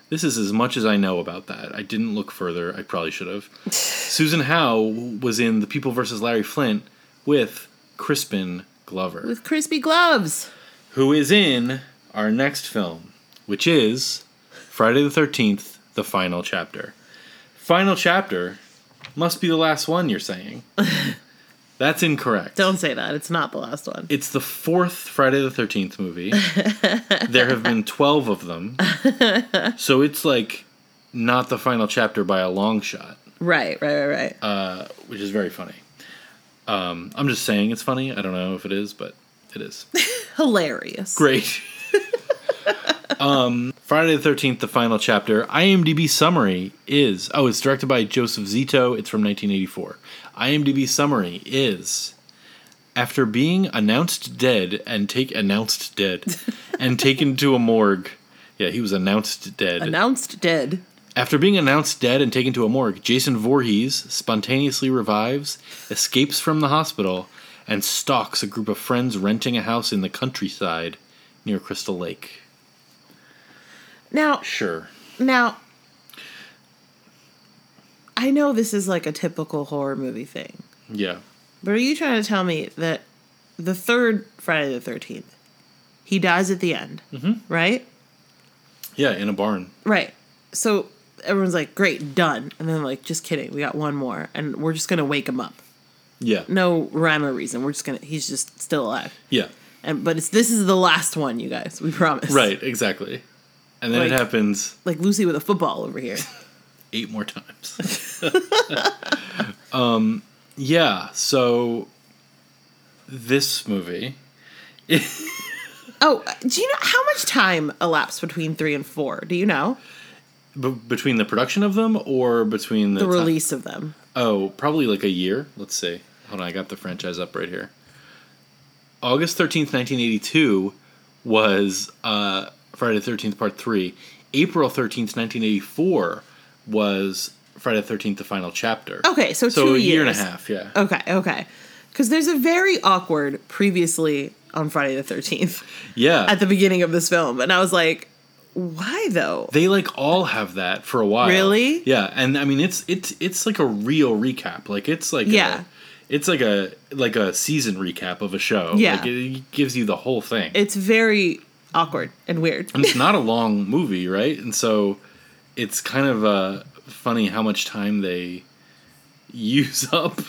This is as much as I know about that. I didn't look further. I probably should have. Susan Howe was in The People vs. Larry Flynt with Crispin Glover With crispy gloves. who is in our next film, which is Friday the 13th, the final chapter. Final chapter must be the last one, you're saying. That's incorrect. Don't say that. It's not the last one. It's the fourth Friday the 13th movie. there have been 12 of them. So it's like not the final chapter by a long shot, Right, right, right, right. uh, which is very funny. Um, I'm just saying it's funny. I don't know if it is, but it is. Hilarious. Great. um, Friday the Thirteenth, the final chapter. IMDb summary is oh, it's directed by Joseph Zito. It's from 1984. IMDb summary is after being announced dead and take announced dead and taken to a morgue. Yeah, he was announced dead. Announced dead. After being announced dead and taken to a morgue, Jason Voorhees spontaneously revives, escapes from the hospital, and stalks a group of friends renting a house in the countryside near Crystal Lake. Now, Sure. now, I know this is like a typical horror movie thing, Yeah. but are you trying to tell me that the third Friday the 13th, he dies at the end, mm-hmm. right? Yeah, in a barn. Right. So everyone's like, great, done. And then, like, just kidding. We got one more. And we're just going to wake him up. Yeah. No rhyme or reason. We're just going to, he's just still alive. Yeah. And, but it's, this is the last one, you guys. We promise. Right, exactly. And then it happens Like Lucy with a football over here. eight more times. um, yeah, so this movie. Oh, uh, do you know how much time elapsed between three and four? Do you know B- between the production of them or between the, the release of them? Oh, probably like a year. Let's see. Hold on, I got the franchise up right here. August 13th, 1982 was uh, Friday the 13th Part 3. April 13th, 1984 was Friday the 13th The Final Chapter. Okay, so, So two a year and a half, yeah. Okay, okay. Because there's a very awkward previously on Friday the Thirteenth Yeah. at the beginning of this film, and I was like, why though? they like all have that for a while. Really? Yeah, and I mean it's it's it's like a real recap. Like it's like Yeah. a, it's like a like a season recap of a show. Yeah. Like it gives you the whole thing. It's very awkward and weird. and it's not a long movie, right? And so it's kind of uh, funny how much time they use up.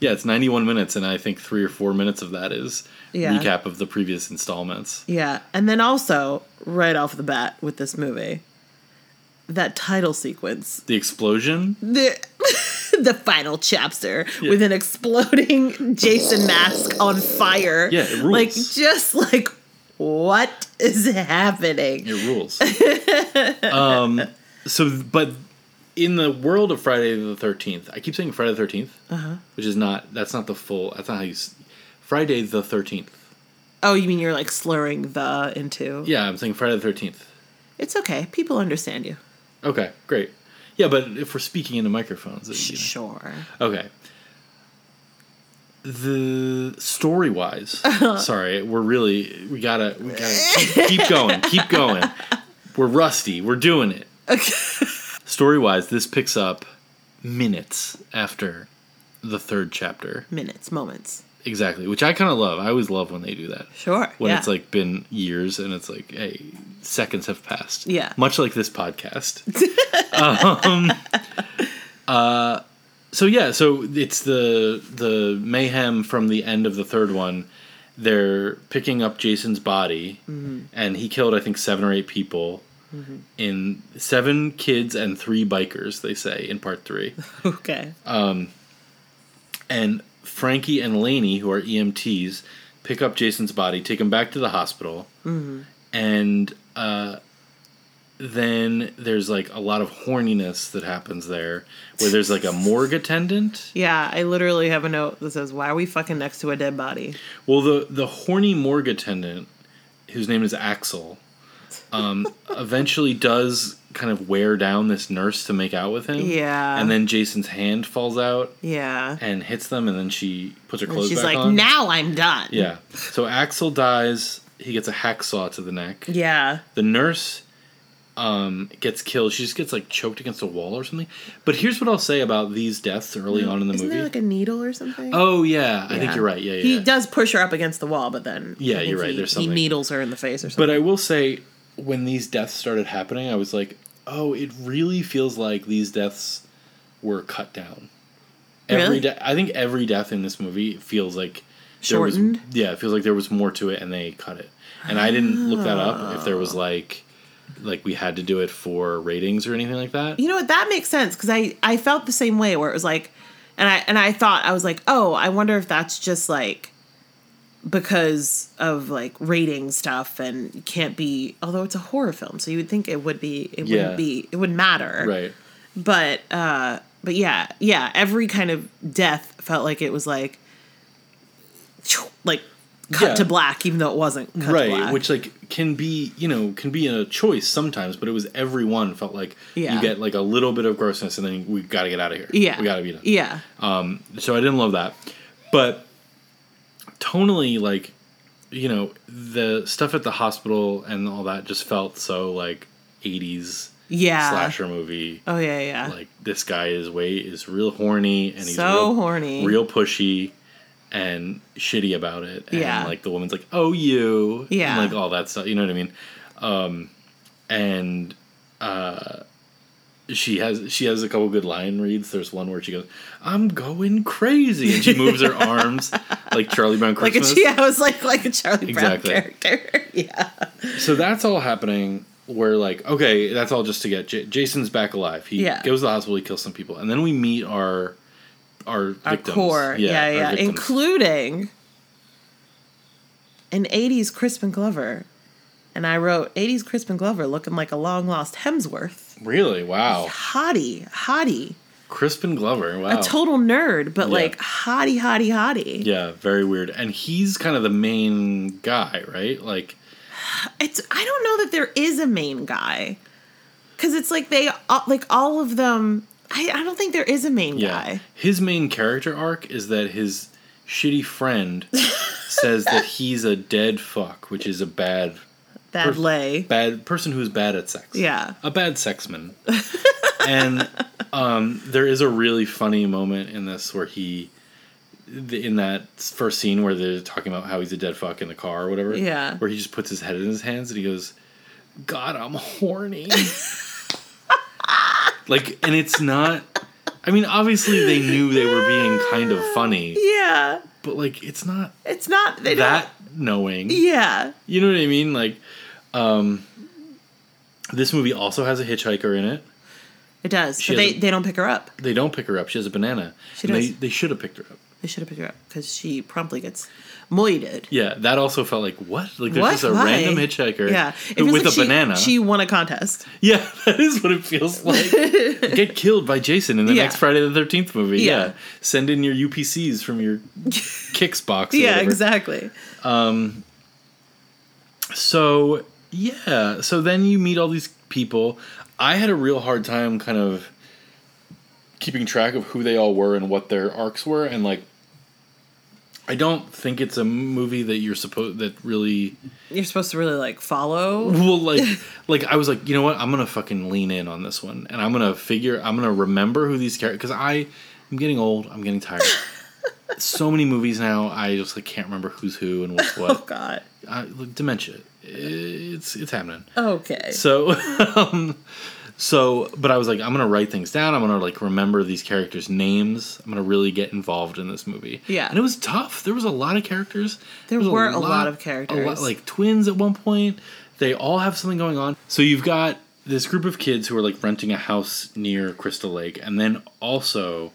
Yeah, it's 91 minutes, and I think three or four minutes of that is Yeah. recap of the previous installments. Yeah, and then also right off the bat with this movie, that title sequence, The explosion. the the final chapter with an exploding Jason mask on fire. Yeah, it rules. Like just like what is happening? It rules. um, so, but in the world of Friday the Thirteenth, I keep saying Friday the 13th Uh-huh. which is not. That's not the full. That's not how you. s- Friday the Thirteenth. Oh, you mean you're like slurring the into? Yeah, I'm saying Friday the Thirteenth. It's okay. People understand you. Okay, great. Yeah, but if we're speaking into microphones, it, you know. Sure. Okay. The story wise, sorry, we're really we gotta we gotta keep, keep going, keep going. We're rusty. We're doing it. Okay. Story wise, this picks up minutes after the third chapter. Minutes, moments. Exactly, which I kind of love. I always love when they do that. Sure. When yeah. it's like been years and it's like, hey, seconds have passed. Yeah. Much like this podcast. um, uh, so yeah, so it's the the mayhem from the end of the third one. They're picking up Jason's body, Mm-hmm. and he killed I think seven or eight people. Mm-hmm. In seven kids and three bikers, they say in part three. okay. Um, and Frankie and Laney, who are EMTs, pick up Jason's body, take him back to the hospital, mm-hmm. and uh, then there's like a lot of horniness that happens there, where there's like a morgue attendant. Yeah, I literally have a note that says, "Why are we fucking next to a dead body?" Well, the the horny morgue attendant, whose name is Axel, um, eventually does kind of wear down this nurse to make out with him. Yeah. And then Jason's hand falls out Yeah. and hits them, and then she puts her And clothes she's back like, on. now I'm done. Yeah. So Axel dies. He gets a hacksaw to the neck. Yeah. The nurse um, gets killed. She just gets like choked against a wall or something. But here's what I'll say about these deaths early on in the movie. Isn't movie. there like a needle or something? oh yeah, I think you're right. Yeah, yeah. He does push her up against the wall, but then Yeah, you're right, He, there's he needles her in the face or something. But I will say, when these deaths started happening, I was like, oh, it really feels like these deaths were cut down. Every Really? de- I think every death in this movie feels like there was Shortened? yeah, it feels like there was more to it, and they cut it. And I didn't look that up if there was like like we had to do it for ratings or anything like that. you know what? That makes sense because I I felt the same way where it was like, and I and I thought I was like, oh, I wonder if that's just like because of like rating stuff and can't be although it's a horror film so you would think it would be it Yeah. wouldn't be it wouldn't matter Right. but uh but yeah yeah every kind of death felt like it was like like cut Yeah. to black even though it wasn't cut to right which like can be you know can be a choice sometimes but it was every one felt like Yeah. you get like a little bit of grossness and then we got to get out of here yeah we got to be done yeah so i didn't love that but tonally like you know the stuff at the hospital and all that just felt so like 80s yeah slasher movie oh yeah yeah like this guy is way is real horny and he's so real, horny real pushy and shitty about it. And Yeah. like the woman's like, "Oh, you," Yeah. and like all that stuff. You know what I mean? Um, and uh, she has she has a couple good line reads. There's one where she goes, "I'm going crazy," and she moves her arms like Charlie Brown like a yeah, I was like like a Charlie Exactly. Brown character. yeah. So that's all happening. Where like okay, that's all just to get J- Jason's back alive. He Yeah. goes to the hospital. He kills some people, and then we meet our our Our victims. core. Yeah, yeah. victims. Including an 80s Crispin Glover. And I wrote 80s Crispin Glover looking like a long lost Hemsworth. Really wow. Hottie, hottie. Crispin Glover. Wow. A total nerd, but Yeah. like hottie, hottie, hottie. Yeah, very weird. And he's kind of the main guy, right? Like, It's I don't know that there is a main guy. Cuz it's like they all- like all of them I, I don't think there is a main yeah. guy. His main character arc is that his shitty friend says that he's a dead fuck, which is a bad Bad Pers- lay. bad person who's bad at sex. Yeah. A bad sexman. and um, there is a really funny moment in this where he in that first scene where they're talking about how he's a dead fuck in the car or whatever. Yeah. Where he just puts his head in his hands and he goes, God, I'm horny. like, and it's not. I mean, obviously they knew they were being kind of funny, Yeah. but like, it's not It's not they that knowing. Don't, yeah. You know what I mean? Like, um, this movie also has a hitchhiker in it. It does. She but they, a- they don't pick her up. They don't pick her up. She has a banana. She does. They, they should have picked her up. They should have picked her up because she promptly gets moited. Yeah, that also felt like what? Like there's What? just a Why? random hitchhiker Yeah. It with like a she- banana. She won a contest. yeah, that is what it feels like. Get killed by Jason in the Yeah. next Friday the 13th movie. Yeah. Yeah. Send in your UPCs from your Kix box. Yeah, whatever. exactly. So, yeah. So then you meet all these people. I had a real hard time kind of keeping track of who they all were and what their arcs were and like I don't think it's a movie that you're supposed that really You're supposed to really like follow. well like like I was like, you know what? I'm going to fucking lean in on this one and I'm going to figure I'm going to remember who these characters cuz I I'm getting old, I'm getting tired. so many movies now, I just like can't remember who's who and what's what. Oh what. God. I, look, dementia. It's it's happening. Okay. So, um, so, but I was like, I'm gonna write things down. I'm gonna like remember these characters' names. I'm gonna really get involved in this movie. Yeah. and it was tough. There was a lot of characters. There was were a lot of characters. A lot, like twins at one point. They all have something going on. So you've got this group of kids who are like renting a house near Crystal Lake, and then also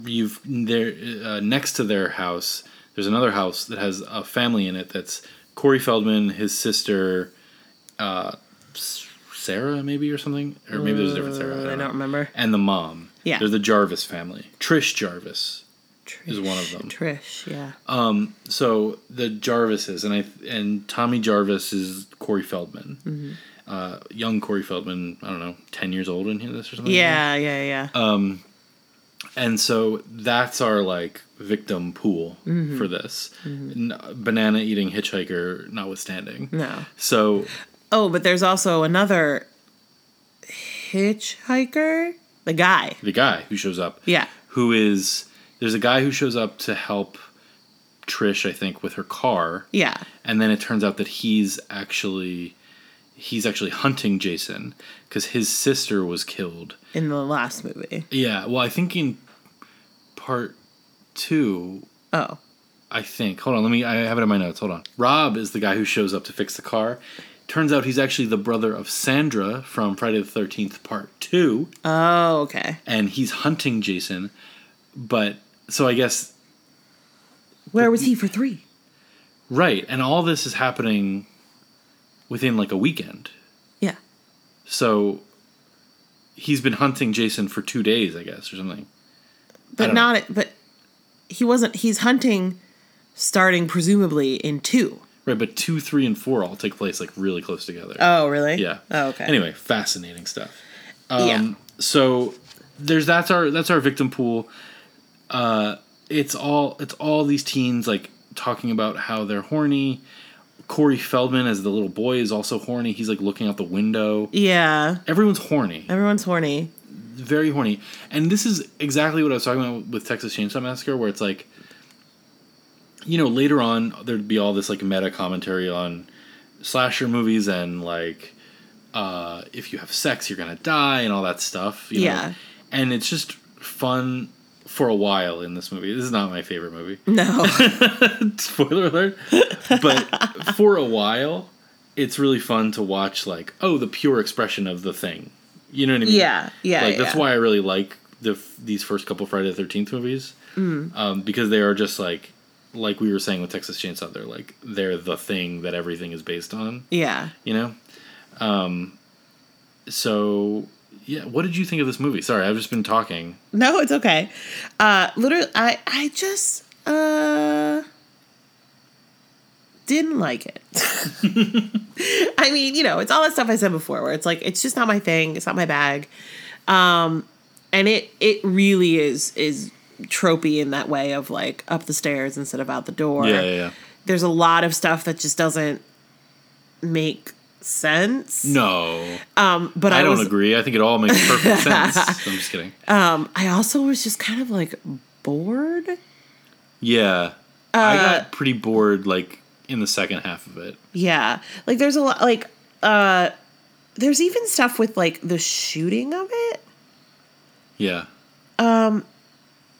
you've there uh, next to their house. There's another house that has a family in it. That's Corey Feldman, his sister, uh, Sarah, maybe or something, or maybe there's a different Sarah. I Uh, don't, I don't remember. And the mom. Yeah. they're the Jarvis family. Trish Jarvis is one of them. Trish, yeah. So the Jarvises and I and Tommy Jarvis is Corey Feldman, Mm-hmm. uh, young Corey Feldman. I don't know, ten years old in this or something. like Yeah, yeah, yeah. And so that's our like victim pool Mm-hmm. for this. N- banana eating hitchhiker notwithstanding. no. So Oh, but there's also another hitchhiker. The guy. the guy who shows up, Yeah. who is there's a guy who shows up to help Trish, I think, with her car. Yeah. and then it turns out that he's actually he's actually hunting Jason because his sister was killed. In the last movie. Yeah, well, I think in part two, Oh. I think. Hold on, let me. I have it in my notes. Hold on. Rob is the guy who shows up to fix the car. Turns out he's actually the brother of Sandra from Friday the Thirteenth Part Two, Oh, okay. and he's hunting Jason. But so I guess Where was he for three? right, and all this is happening within like a weekend. Yeah. So he's been hunting Jason for two days, I guess, or something. But not but he wasn't he's hunting starting presumably in two. Right, but two, three, and four all take place like really close together. Oh, really? yeah. Oh, okay. Anyway, fascinating stuff. Um, Yeah. So there's that's our that's our victim pool. Uh, it's all it's all these teens like talking about how they're horny. Corey Feldman as the little boy is also horny. He's like looking out the window. Yeah. Everyone's horny. Everyone's horny. very horny. And this is exactly what I was talking about with Texas Chainsaw Massacre, where it's like, you know, later on there'd be all this like meta commentary on slasher movies and like, uh, if you have sex, you're gonna die and all that stuff. You Yeah. Know? And it's just fun for a while in this movie. This is not my favorite movie. No. Spoiler alert. But for a while, it's really fun to watch like, oh, the pure expression of the thing. You know what I mean? yeah. Yeah. like that's yeah. why I really like the these first couple Friday the Thirteenth movies, Mm. um, because they are just like like we were saying with Texas Chainsaw. They're like they're the thing that everything is based on. Yeah. You know, um, so yeah. What did you think of this movie? Sorry, I've just been talking. No, it's okay. Uh literally I I just uh didn't like it. I mean, you know, it's all that stuff I said before where it's like it's just not my thing, it's not my bag. Um and it it really is is tropey in that way of like up the stairs instead of out the door. Yeah, yeah, yeah. There's a lot of stuff that just doesn't make sense. No, Um but I, I don't was, agree. I think it all makes perfect sense. I'm just kidding. Um I also was just kind of like bored. Yeah, Uh, I got pretty bored like in the second half of it. Yeah. Like there's a lot like uh there's even stuff with like the shooting of it. Yeah, Um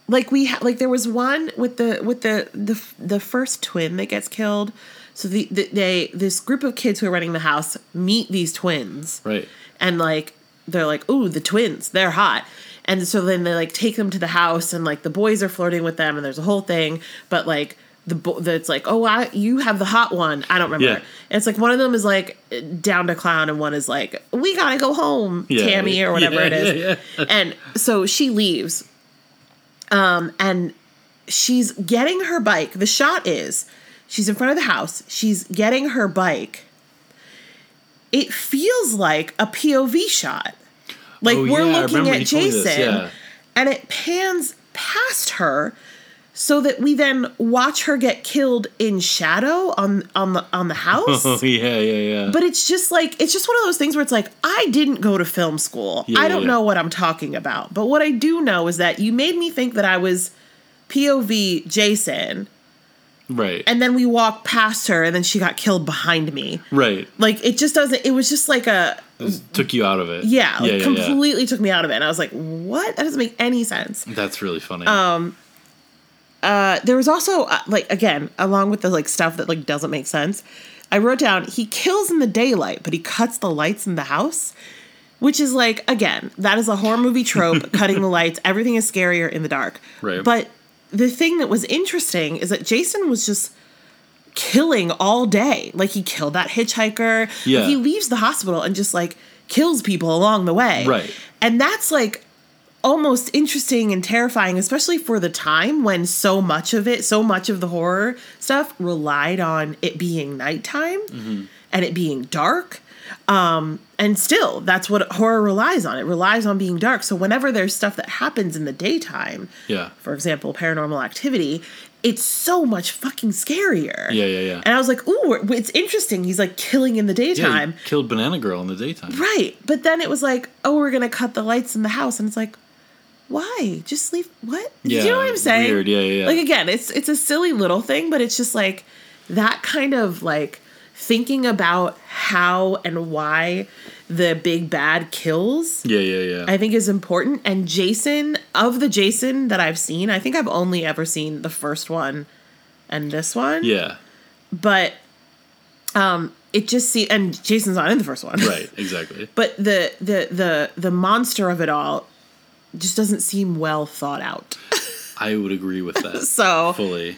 Like we ha- like there was one with the with the the the first twin that gets killed. So the, the they this group of kids who are running the house meet these twins right. and like they're like, "Ooh, the twins, they're hot." And so then they like take them to the house and like the boys are flirting with them and there's a whole thing, but like the bo- that's like, "Oh, I you have the hot one." I don't remember. Yeah. And it's like one of them is like down to clown and one is like, "We got to go home, Yeah. Tammy or whatever Yeah, it is." and so she leaves. Um and she's getting her bike. The shot is she's in front of the house. She's getting her bike. It feels like a POV shot. Like Oh, we're yeah, looking at you told me Jason yeah. and it pans past her so that we then watch her get killed in shadow on on the on the house. Oh yeah, yeah, yeah. But it's just like it's just one of those things where it's like I didn't go to film school. Yeah, I don't yeah. know what I'm talking about. But what I do know is that you made me think that I was POV Jason right, and then we walked past her and then she got killed behind me. right. Like it just doesn't it was just like a It took you out of it. yeah, like yeah, yeah. completely took me out of it. And I was like, "What? That doesn't make any sense." That's really funny. Um, Uh, there was also uh, like again, along with the like stuff that like doesn't make sense. I wrote down he kills in the daylight, but he cuts the lights in the house, which is like again, that is a horror movie trope. cutting the lights, everything is scarier in the dark. Right. But the thing that was interesting is that Jason was just killing all day. Like he killed that hitchhiker. Yeah. Like, he leaves the hospital and just like kills people along the way. Right. And that's like almost interesting and terrifying, especially for the time when so much of it, so much of the horror stuff relied on it being nighttime mm-hmm. and it being dark. Um, and still, that's what horror relies on. It relies on being dark. So whenever there's stuff that happens in the daytime, Yeah. for example, paranormal activity, it's so much fucking scarier. Yeah, yeah, yeah. And I was like, ooh, it's interesting. He's like killing in the daytime. he killed Banana Girl in the daytime. Right. But then it was like, oh, we're going to cut the lights in the house. And it's like, why? Just leave what? Yeah, you know what I'm saying? weird. Yeah, yeah, yeah. Like again, it's it's a silly little thing, but it's just like that kind of like thinking about how and why the big bad kills Yeah, yeah, yeah. I think is important. And Jason, of the Jason that I've seen, I think I've only ever seen the first one and this one. yeah, But um it just see and Jason's not in the first one. right, exactly. but the the the the monster of it all just doesn't seem well thought out. I would agree with that So fully.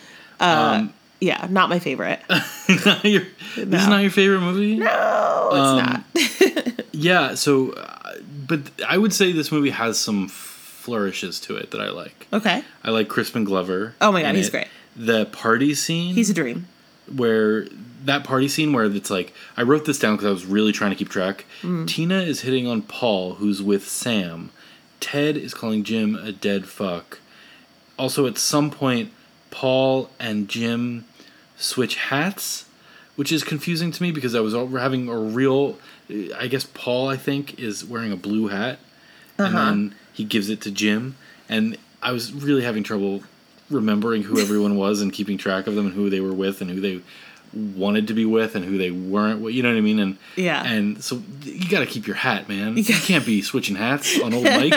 Yeah, not my favorite. Not your- This is not your favorite movie? No, it's Um, not. Yeah, so, uh, but I would say this movie has some flourishes to it that I like. Okay. I like Crispin Glover. Oh my God, he's it. great. The party scene. He's a dream. where that party scene where it's like I wrote this down because I was really trying to keep track. Mm. Tina is hitting on Paul, who's with Sam. Ted is calling Jim a dead fuck. Also, at some point, Paul and Jim switch hats, which is confusing to me because I was having a real. I guess Paul, I think, is wearing a blue hat, and Uh-huh. then he gives it to Jim, and I was really having trouble remembering who everyone was and keeping track of them and who they were with and who they wanted to be with and who they weren't with. You know what I mean? And Yeah. and so you got to keep your hat, man. You can't be switching hats on old Mike.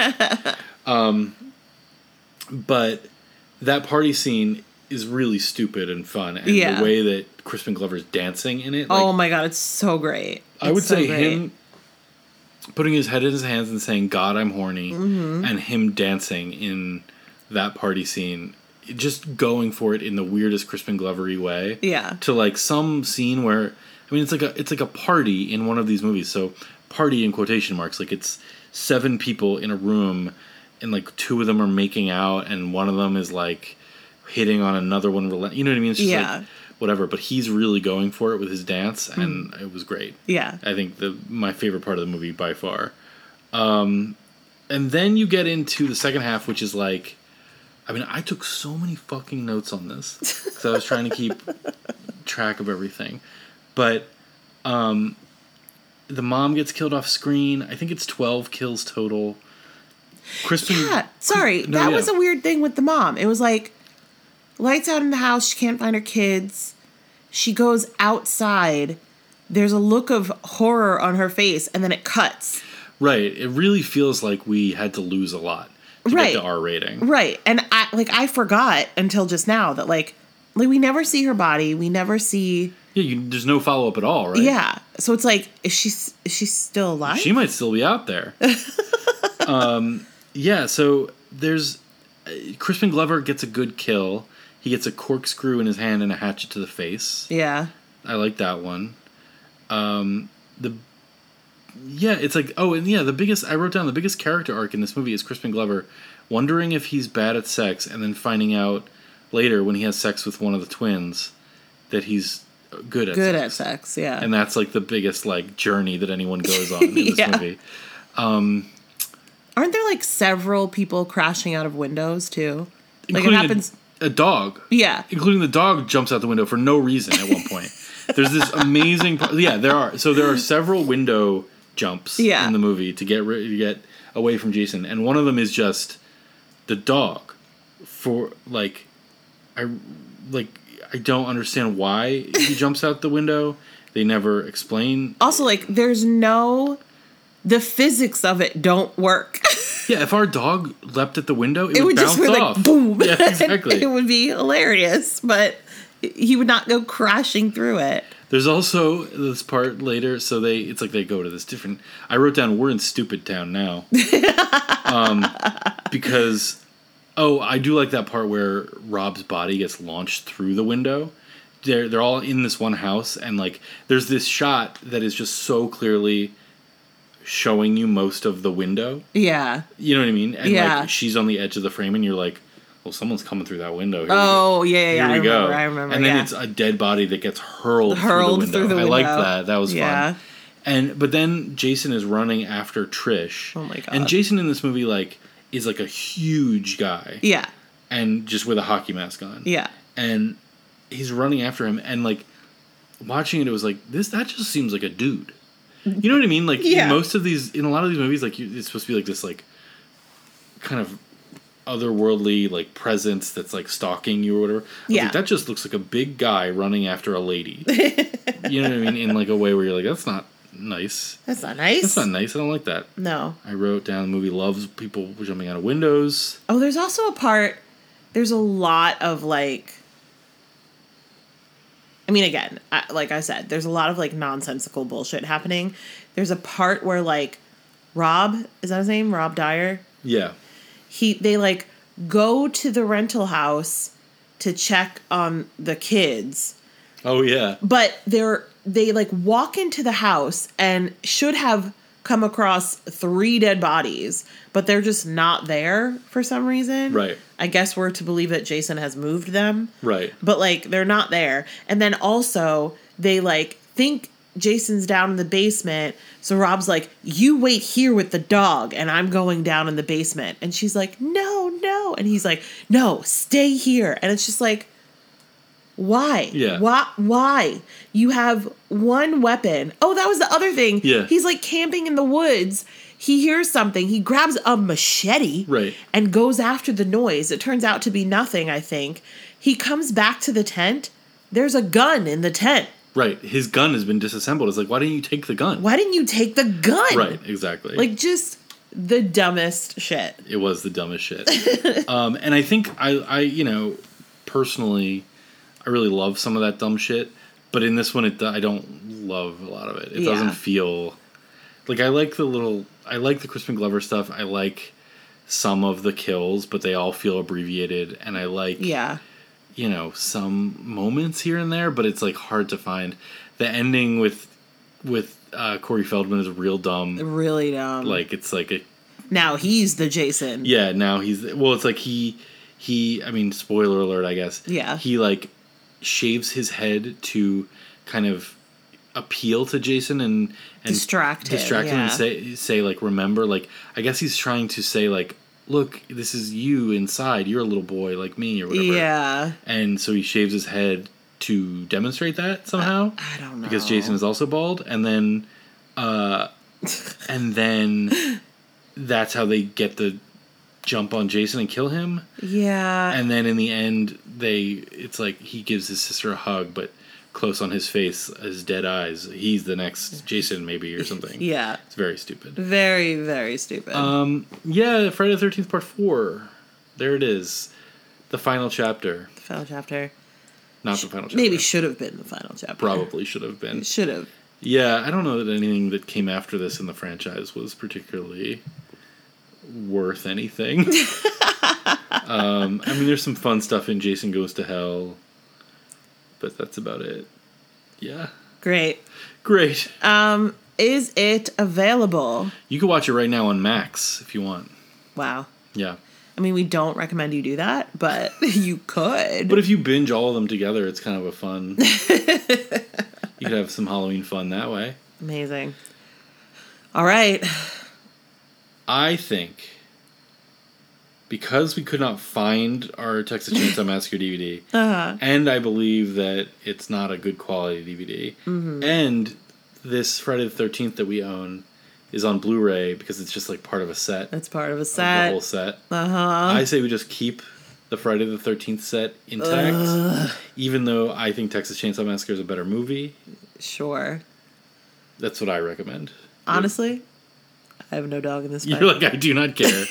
Um, but that party scene is really stupid and fun, and Yeah. the way that Crispin Glover's dancing in it. Like, oh my god, it's so great. I would so say great. him putting his head in his hands and saying "God, I'm horny," Mm-hmm. and him dancing in that party scene, just going for it in the weirdest Crispin Glovery way. Yeah. To like some scene where, I mean, it's like a it's like a party in one of these movies. So party in quotation marks, like it's seven people in a room, and like two of them are making out, and one of them is like hitting on another one. relent- You know what I mean? It's just Yeah. like whatever. But he's really going for it with his dance, and it was great. Yeah. I think the my favorite part of the movie by far. Um, and then you get into the second half, which is like, I mean, I took so many fucking notes on this because I was trying to keep track of everything. But um, the mom gets killed off screen. I think it's twelve kills total. Crispin, Yeah. Sorry, No, that yeah. was a weird thing with the mom. It was like lights out in the house, she can't find her kids. She goes outside. There's a look of horror on her face and then it cuts. right? It really feels like we had to lose a lot to Right. get the R rating. Right. And I like I forgot until just now that like like we never see her body. We never see Yeah, you, there's no follow up at all, right? Yeah. So it's like is she is she still alive? She might still be out there. um, yeah, so there's uh, Crispin Glover gets a good kill. He gets a corkscrew in his hand and a hatchet to the face. yeah. I like that one. Um, the yeah, it's like oh, and yeah, the biggest I wrote down the biggest character arc in this movie is Crispin Glover wondering if he's bad at sex and then finding out later when he has sex with one of the twins that he's good at Good sex. at sex, yeah. and that's like the biggest like journey that anyone goes on in this Yeah. movie. Aren't there like several people crashing out of windows too? Like it Including a- happens A, dog, Yeah. including the dog, jumps out the window for no reason at one point. There's this amazing. Yeah, there are. So there are several window jumps Yeah. in the movie to get ri- to get away from Jason, and one of them is just the dog. For like, I like I don't understand why he jumps out the window. They never explain. Also like there's no the physics of it don't work. Yeah, if our dog leapt at the window, it, it would, would just be off. like boom. Yeah, exactly. it would be hilarious, but he would not go crashing through it. There's also this part later, so they it's like they go to this different. I wrote down we're in stupid town now, um, because oh I do like that part where Rob's body gets launched through the window. They're they're all in this one house, and like there's this shot that is just so clearly showing you most of the window. Yeah. You know what I mean? And Yeah. like she's on the edge of the frame, and you're like, well, someone's coming through that window. Here we. Oh yeah, yeah. Here yeah. we I go. remember. I remember. And then yeah. it's a dead body that gets hurled, hurled through the window. I liked window. that. That was Yeah. fun. And but then Jason is running after Trish. Oh my God. And Jason in this movie like is like a huge guy yeah. and just with a hockey mask on. Yeah. And he's running after him and like watching it it was like this that just seems like a dude. You know what I mean? Like Yeah. most of these in a lot of these movies like you, it's supposed to be like this like kind of otherworldly like presence that's like stalking you or whatever. I Yeah. like, that just looks like a big guy running after a lady. you know what I mean? In like a way where you're like, that's not nice. That's not nice. That's not nice. I don't like that. No. I wrote down the movie loves people jumping out of windows. Oh, there's also a part. There's a lot of like. I mean, again, I, like I said, there's a lot of like nonsensical bullshit happening. There's a part where like Rob is that his name? Rob Dier. Yeah. He they like go to the rental house to check on the kids, Oh yeah. but they're they like walk into the house and should have come across three dead bodies, but they're just not there for some reason. Right. I guess we're to believe that Jason has moved them, Right. but like they're not there. And then also they like think Jason's down in the basement. So Rob's like, "You wait here with the dog and I'm going down in the basement." And she's like, "No, no." And he's like, "No, stay here." And it's just like why? Yeah. Why? Why? You have one weapon. Oh, that was the other thing. Yeah. He's like camping in the woods. He hears something. He grabs a machete Right. and goes after the noise. It turns out to be nothing, I think. He comes back to the tent. There's a gun in the tent. Right. His gun has been disassembled. It's like, why didn't you take the gun? Why didn't you take the gun? Right. Exactly. Like just the dumbest shit. it was the dumbest shit. um, and I think I, I, you know, personally, I really love some of that dumb shit. But in this one, it I don't love a lot of it. It Yeah. doesn't feel like I like the little. I like the Crispin Glover stuff. I like some of the kills, but they all feel abbreviated. And I like Yeah. you know some moments here and there, but it's like hard to find. The ending with with uh, Corey Feldman is real dumb. Really dumb. Like it's like a now he's the Jason. yeah. Now he's well. It's like he he. I mean, spoiler alert. I guess. Yeah. He like shaves his head to kind of appeal to Jason and and Distract him, distract him and say say like remember like I guess he's trying to say like look this is you inside you're a little boy like me or whatever Yeah. and so he shaves his head to demonstrate that somehow I don't know. because Jason is also bald, and then, uh, and then that's how they get the jump on Jason and kill him, Yeah. and then in the end, they it's like he gives his sister a hug, but close on his face, his dead eyes. He's the next Jason, maybe or something. yeah. It's very stupid. Very, very stupid. Um, yeah, Friday the Thirteenth Part Four. There it is, the final chapter. the final chapter. Not the final chapter. Maybe should have been the final chapter. probably should have been. Should have. Yeah, I don't know that anything that came after this in the franchise was particularly worth anything. um, I mean, there's some fun stuff in Jason Goes to Hell, but that's about it. Yeah, Great. great. Um, is it available? You can watch it right now on Max if you want. Wow. Yeah, I mean, we don't recommend you do that, but you could. but if you binge all of them together, it's kind of a fun. you could have some Halloween fun that way. Amazing. All right. I think because we could not find our Texas Chainsaw Massacre DVD, Uh-huh. and I believe that it's not a good quality DVD, Mm-hmm. and this Friday the Thirteenth that we own is on Blu-ray because it's just like part of a set, That's part of a of the set. whole set. Uh huh. I say we just keep the Friday the Thirteenth set intact, even though I think Texas Chainsaw Massacre is a better movie. Sure. That's what I recommend. Honestly, I have no dog in this fight. You're like I do not care.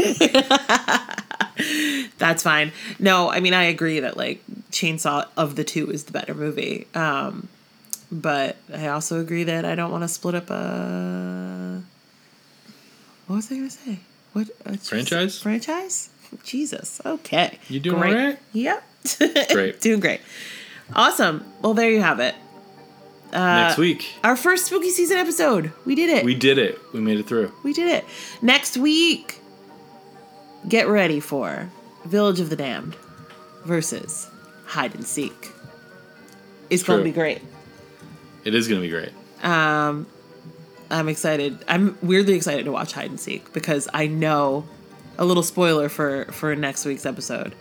That's fine. No, I mean I agree that like Chainsaw of the two is the better movie. Um, but I also agree that I don't want to split up a. What was I gonna say? What uh, Franchise? Franchise? Jesus. Okay. You doing great. alright? Yep. Great. doing great. Awesome. Well, there you have it. Next week. Our first spooky season episode. We did it. We did it. We made it through. We did it. Next week, get ready for Village of the Damned versus Hide and Seek. It's going to be great. It is going to be great. Um, I'm excited. I'm weirdly excited to watch Hide and Seek because I know a little spoiler for for next week's episode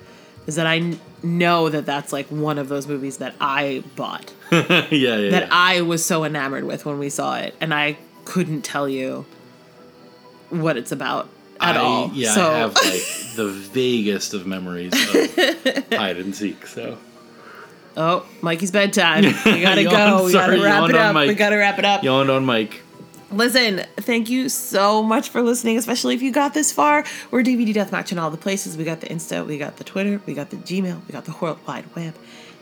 is that I know that that's like one of those movies that I bought yeah, yeah. that yeah. I was so enamored with when we saw it, and I couldn't tell you what it's about at I- all. Yeah, so I have like the vaguest of memories of hide and seek. So oh, Mikey's bedtime. We gotta go. We gotta wrap it up. We gotta wrap it up. yawned on Mike. Listen, thank you so much for listening, especially if you got this far. We're DVD Deathmatch in all the places. We got the Insta, we got the Twitter, we got the Gmail, we got the World Wide Web.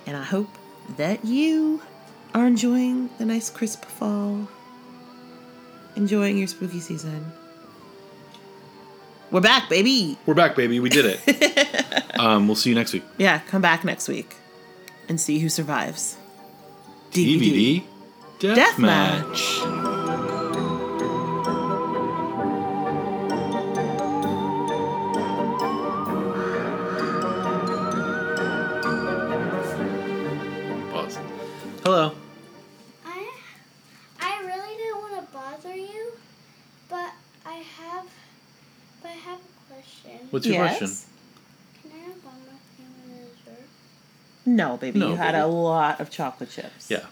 And I hope that you are enjoying the nice crisp fall, enjoying your spooky season. We're back, baby. We're back, baby. We did it. um, we'll see you next week. Yeah, come back next week and see who survives. DVD Deathmatch. Deathmatch. What's your Yes? question? Can I have one more thing with dessert? No, baby, No, you had a lot of chocolate chips. Yeah.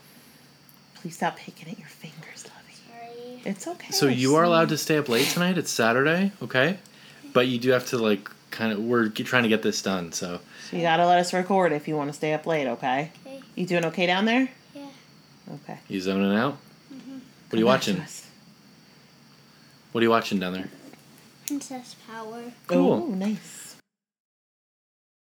Please stop picking at your fingers, Lovey. Sorry. It's okay. So you are allowed to stay up late tonight. It's Saturday, okay? But you do have to like kind of. We're trying to get this done, so So you gotta let us record if you want to stay up late, okay? Okay. You doing okay down there? Yeah. Okay. you zoning out. Mm-hmm. What are you Come back to watching? What are you watching down there? Princess Power. Cool. Oh, nice.